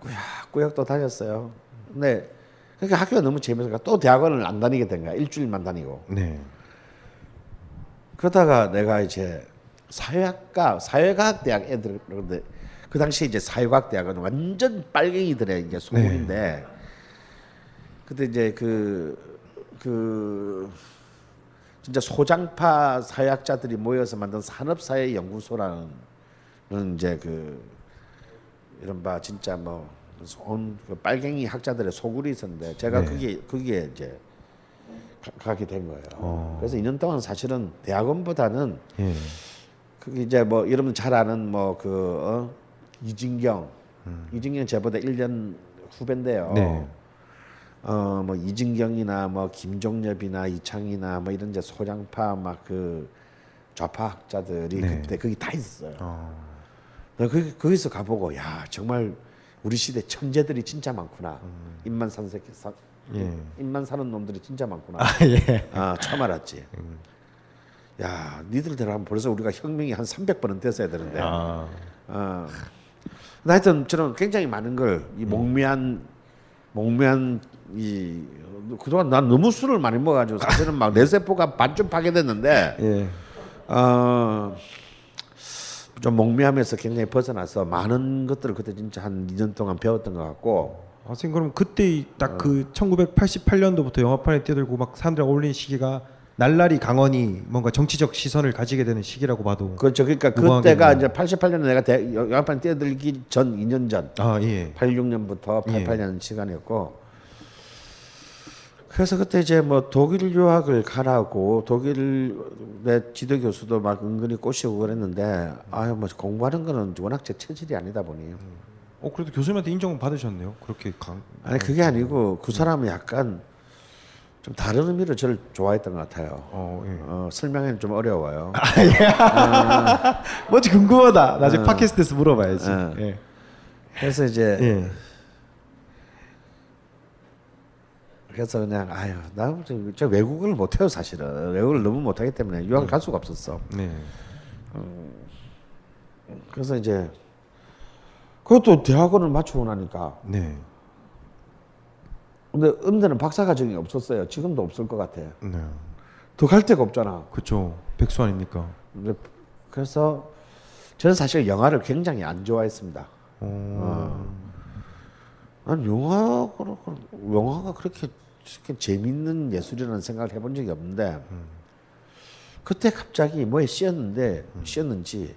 꾸역꾸역 또 다녔어요. 근데 그러니까 학교가 너무 재밌으니까 또 대학원을 안 다니게 된 거야. 일주일만 다니고.
네.
그러다가 내가 이제 사회학과 사회과학 대학 애들 그런데 그 당시 이제 사회과학 대학은 완전 빨갱이들의 이제 소굴인데 그때 이제 그그 진짜 소장파 사회학자들이 모여서 만든 산업사회 연구소라는 이제 그 이른바 진짜 뭐온 그 빨갱이 학자들의 소굴이 있었는데 제가
네.
그게 그게 이제 가, 가게 된 거예요.
어.
그래서 2년 동안 사실은 대학원보다는
예.
그게 이제 뭐 여러분 잘 아는 뭐그 어? 이진경 이진경 제보다 1년 후배인데요.
음. 네.
어뭐 이진경이나 뭐 김종엽이나 이창이나 뭐 이런 이제 소장파 막 그 좌파 학자들이
네.
그때 거기 다 있어요.
어.
나 거기 거기서 가보고 야 정말 우리 시대 천재들이 진짜 많구나. 입만 산 새끼 사,
예.
입만 사는 놈들이 진짜 많구나.
아, 예.
아, 처음 알았지. 야, 니들대로 하면 벌써 우리가 혁명이 한 300번은 됐어야 되는데.
아.
어. 하여튼 저는 굉장히 많은 걸 이 목미한 목미한 이 그동안 난 너무 술을 많이 먹어가지고 사실은 막 내 세포가 반쯤 파괴됐는데
예.
어, 좀 목미하면서 굉장히 벗어나서 많은 것들을 그때 진짜 한 2년 동안 배웠던 것 같고
아, 선생님 그럼 그때 딱그 1988년도부터 영화판에 뛰어들고 막 사람들이랑 어울리는 시기가 날라리 강원이 뭔가 정치적 시선을 가지게 되는 시기라고 봐도
그렇죠. 그러니까. 그때가 이제 88년 내가 대, 영화판 뛰어들기 전 2년 전
아 예.
86년부터
예.
88년 시간이었고 그래서 그때 이제 뭐 독일 유학을 가라고 독일 내 지도 교수도 막 은근히 꼬시고 그랬는데 아유 뭐 공부하는 거는 워낙 제 체질이 아니다 보니
어 그래도 교수님한테 인정 받으셨네요. 그렇게 강.
아니 그게 아니고 그 사람은 약간 좀 다른 의미로 저를 좋아했던 것 같아요.
어, 예.
어, 설명하기는 좀 어려워요. <laughs>
뭔지 궁금하다. 나중에
어.
팟캐스트에서 물어봐야지.
어.
예.
그래서 이제
예.
그래서 그냥 아유 나저 저 외국어를 못해요 사실은 외국어를 너무 못하기 때문에 유학을 갈 수가 없었어.
네.
그래서 이제 그것도 대학원을 맞추고 나니까
네.
근데 음대는 박사 과정이 없었어요. 지금도 없을 것 같아.
네.
더 갈 데가 없잖아.
그렇죠. 백수 아닙니까?
그래서 저는 사실 영화를 굉장히 안 좋아했습니다.
어.
난 영화가 영화가 그렇게, 그렇게 재밌는 예술이라는 생각을 해본 적이 없는데 그때 갑자기 뭐에 씌었는데 씌었는지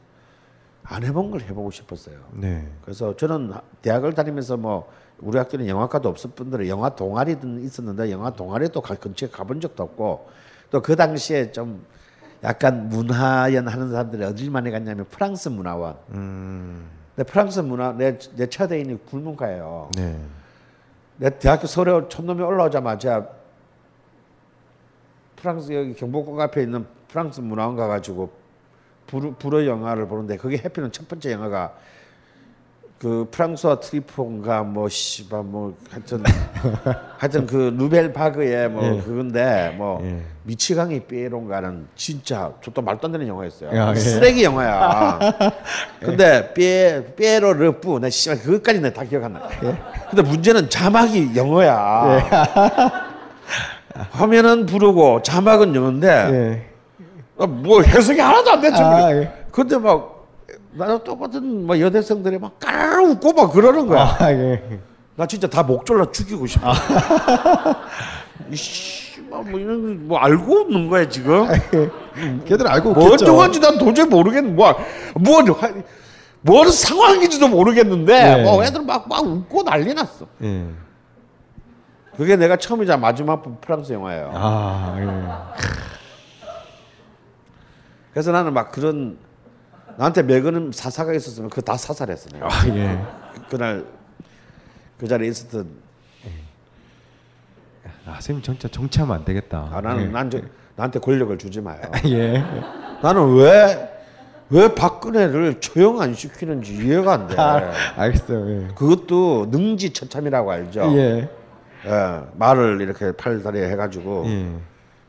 안 해본 걸 해보고 싶었어요.
네.
그래서 저는 대학을 다니면서 뭐 우리 학교는 영화과도 없을 뿐더러 영화 동아리는 있었는데 영화 동아리도 가, 근처에 가본 적도 없고 또 그 당시에 좀 약간 문화연 하는 사람들이 어딜 많이 갔냐면 프랑스 문화원.
음.
근데 프랑스 문화 내 내 차대인이 굴문가예요.
네.
내 대학교 서울 촌놈이 올라오자마자 프랑스 여기 경복궁 앞에 있는 프랑스 문화원 가가지고 불어, 불어 영화를 보는데 그게 해피는 첫 번째 영화가 그그 프랑스와 트리퐁가 뭐 씨발 뭐 하여튼 <laughs> 하여튼 그 루벨 바그의 뭐
예.
그건데 뭐
예.
미치광이 삐에론가는 진짜 저도 말도 안 되는 영화였어요.
야, 예.
쓰레기 영화야. <laughs> 근데 삐에 삐에로 르뿌 나 씨발 그것까지 내가 다 기억 안 나. 근데 문제는 자막이 영어야. 화면은 부르고 자막은 영어인데 어, 뭐 해석이 하나도 안 됐지.
아. 예.
근데 막 나는 똑같은 뭐 여대생들이 막 까르르 웃고 막 그러는 거야.
아, 예.
나 진짜 다 목 졸라 죽이고 싶어. <laughs> 이씨, 뭐 이런 뭐 알고 웃는 거야 지금?
걔들 알고
뭐
웃겠죠.
어쩌건지 난 도저히 모르겠는 뭐, 뭐, 뭐 상황인지도 모르겠는데
예.
뭐 애들 막 막 웃고 난리 났어.
예.
그게 내가 처음이자 마지막 본 프랑스 영화예요.
아, 예.
그래서 나는 막 그런 나한테 매그넘 사사가 있었으면 그거 다 사살했어 내가.
아, 예.
그날 그 자리에 있었던
아, 선생님 진짜 정치하면 안 되겠다.
아, 나는
예.
난 저, 나한테 권력을 주지 마요. <laughs>
예.
나는 왜 왜 박근혜를 처형 안 시키는지 이해가 안 돼.
아, 알겠어요. 예.
그것도 능지처참이라고 알죠.
예.
예, 말을 이렇게 팔다리에 해가지고
예.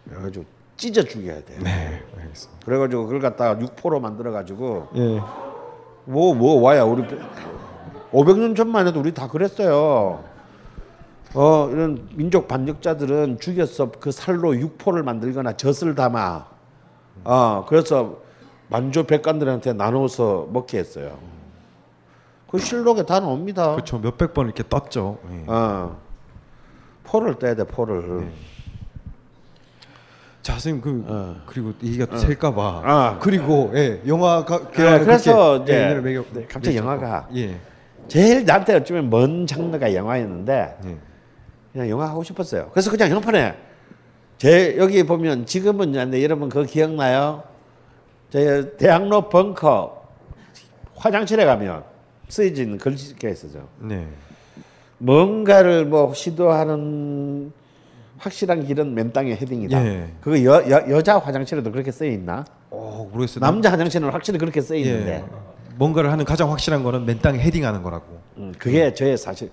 그래가지고 찢어 죽여야 돼.
네, 알겠습니다.
그래가지고 그걸 갖다가 육포로 만들어가지고
예.
뭐 뭐 와야 우리 500년 전만 해도 우리 다 그랬어요. 어 이런 민족 반역자들은 죽여서 그 살로 육포를 만들거나 젖을 담아. 어 그래서 만조 백관들한테 나눠서 먹게 했어요. 그 실록에 다 나옵니다.
그렇죠. 몇백 번 이렇게 떴죠. 예.
어 포를 떼야 돼 포를.
자, 선생님 그
어.
그리고 얘기가 셀까봐.
아.
그리고 예, 영화가
네, 그래서 이제
얘기를 매겨,
네, 갑자기 영화가
예.
제일 나한테 어쩌면 먼 장르가 영화였는데
예.
그냥 영화 하고 싶었어요. 그래서 그냥 영판에 제 여기 보면 지금은 근데 여러분 그거 기억나요? 제 대학로 벙커 화장실에 가면 쓰여진 글씨가 있어죠.
네.
뭔가를 뭐 시도하는 확실한 길은 맨 땅에 헤딩이다.
예.
그거 여, 여, 여자 화장실에도 그렇게 쓰여 있나?
어, 모르겠어요.
남자 화장실은 확실히 그렇게 쓰여
예.
있는데.
뭔가를 하는 가장 확실한 거는 맨 땅에 헤딩하는 거라고.
음, 그게 저의 사실.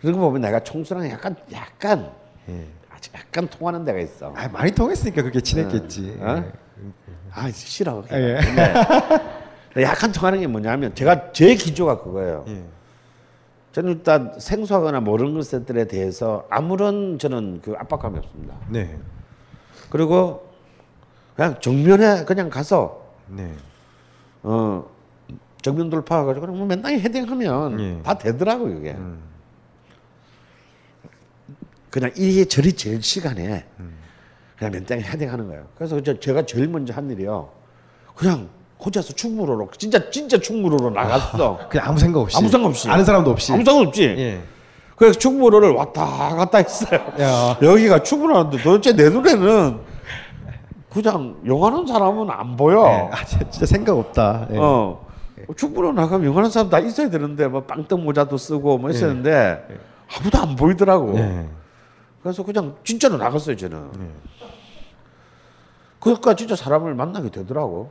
그런 거 보면 내가 총수랑 약간 약간
예.
아주 약간 통하는 데가 있어.
아, 많이 통했으니까 그게 친했겠지.
어?
예.
아 싫어.
예.
약간 통하는 게 뭐냐면 제가 제 기조가 그거예요.
예.
저는 일단 생소하거나 모르는 것들에 대해서 아무런 저는 그 압박감이 없습니다.
네.
그리고 그냥 정면에 그냥 가서
네.
어 정면 돌파해가지고 그냥 맨 땅에 헤딩하면
예.
다 되더라고 이게.
음.
그냥 이리 저리 제일 시간에
음.
그냥 맨 땅에 헤딩하는 거예요. 그래서 저- 제가 제일 먼저 한 일이요. 그냥 혼자서 충무로로 진짜 진짜 충무로로 나갔어.
그냥 아무 생각 없이.
아무 생각 없이.
아는 사람도 없이.
아무 상관 없지.
예.
그래서 충무로를 왔다 갔다 했어요.
야.
여기가 충무로인데 도대체 내 눈에는 그냥 영화하는 사람은 안 보여.
예. 아, 진짜, 생각 없다. 예.
어. 충무로 나가면 영화하는 사람 다 있어야 되는데 뭐 빵떡 모자도 쓰고 뭐 있었는데 아무도 안 보이더라고.
예.
그래서 그냥 진짜로 나갔어요 저는. 그러니까 진짜 사람을 만나게 되더라고.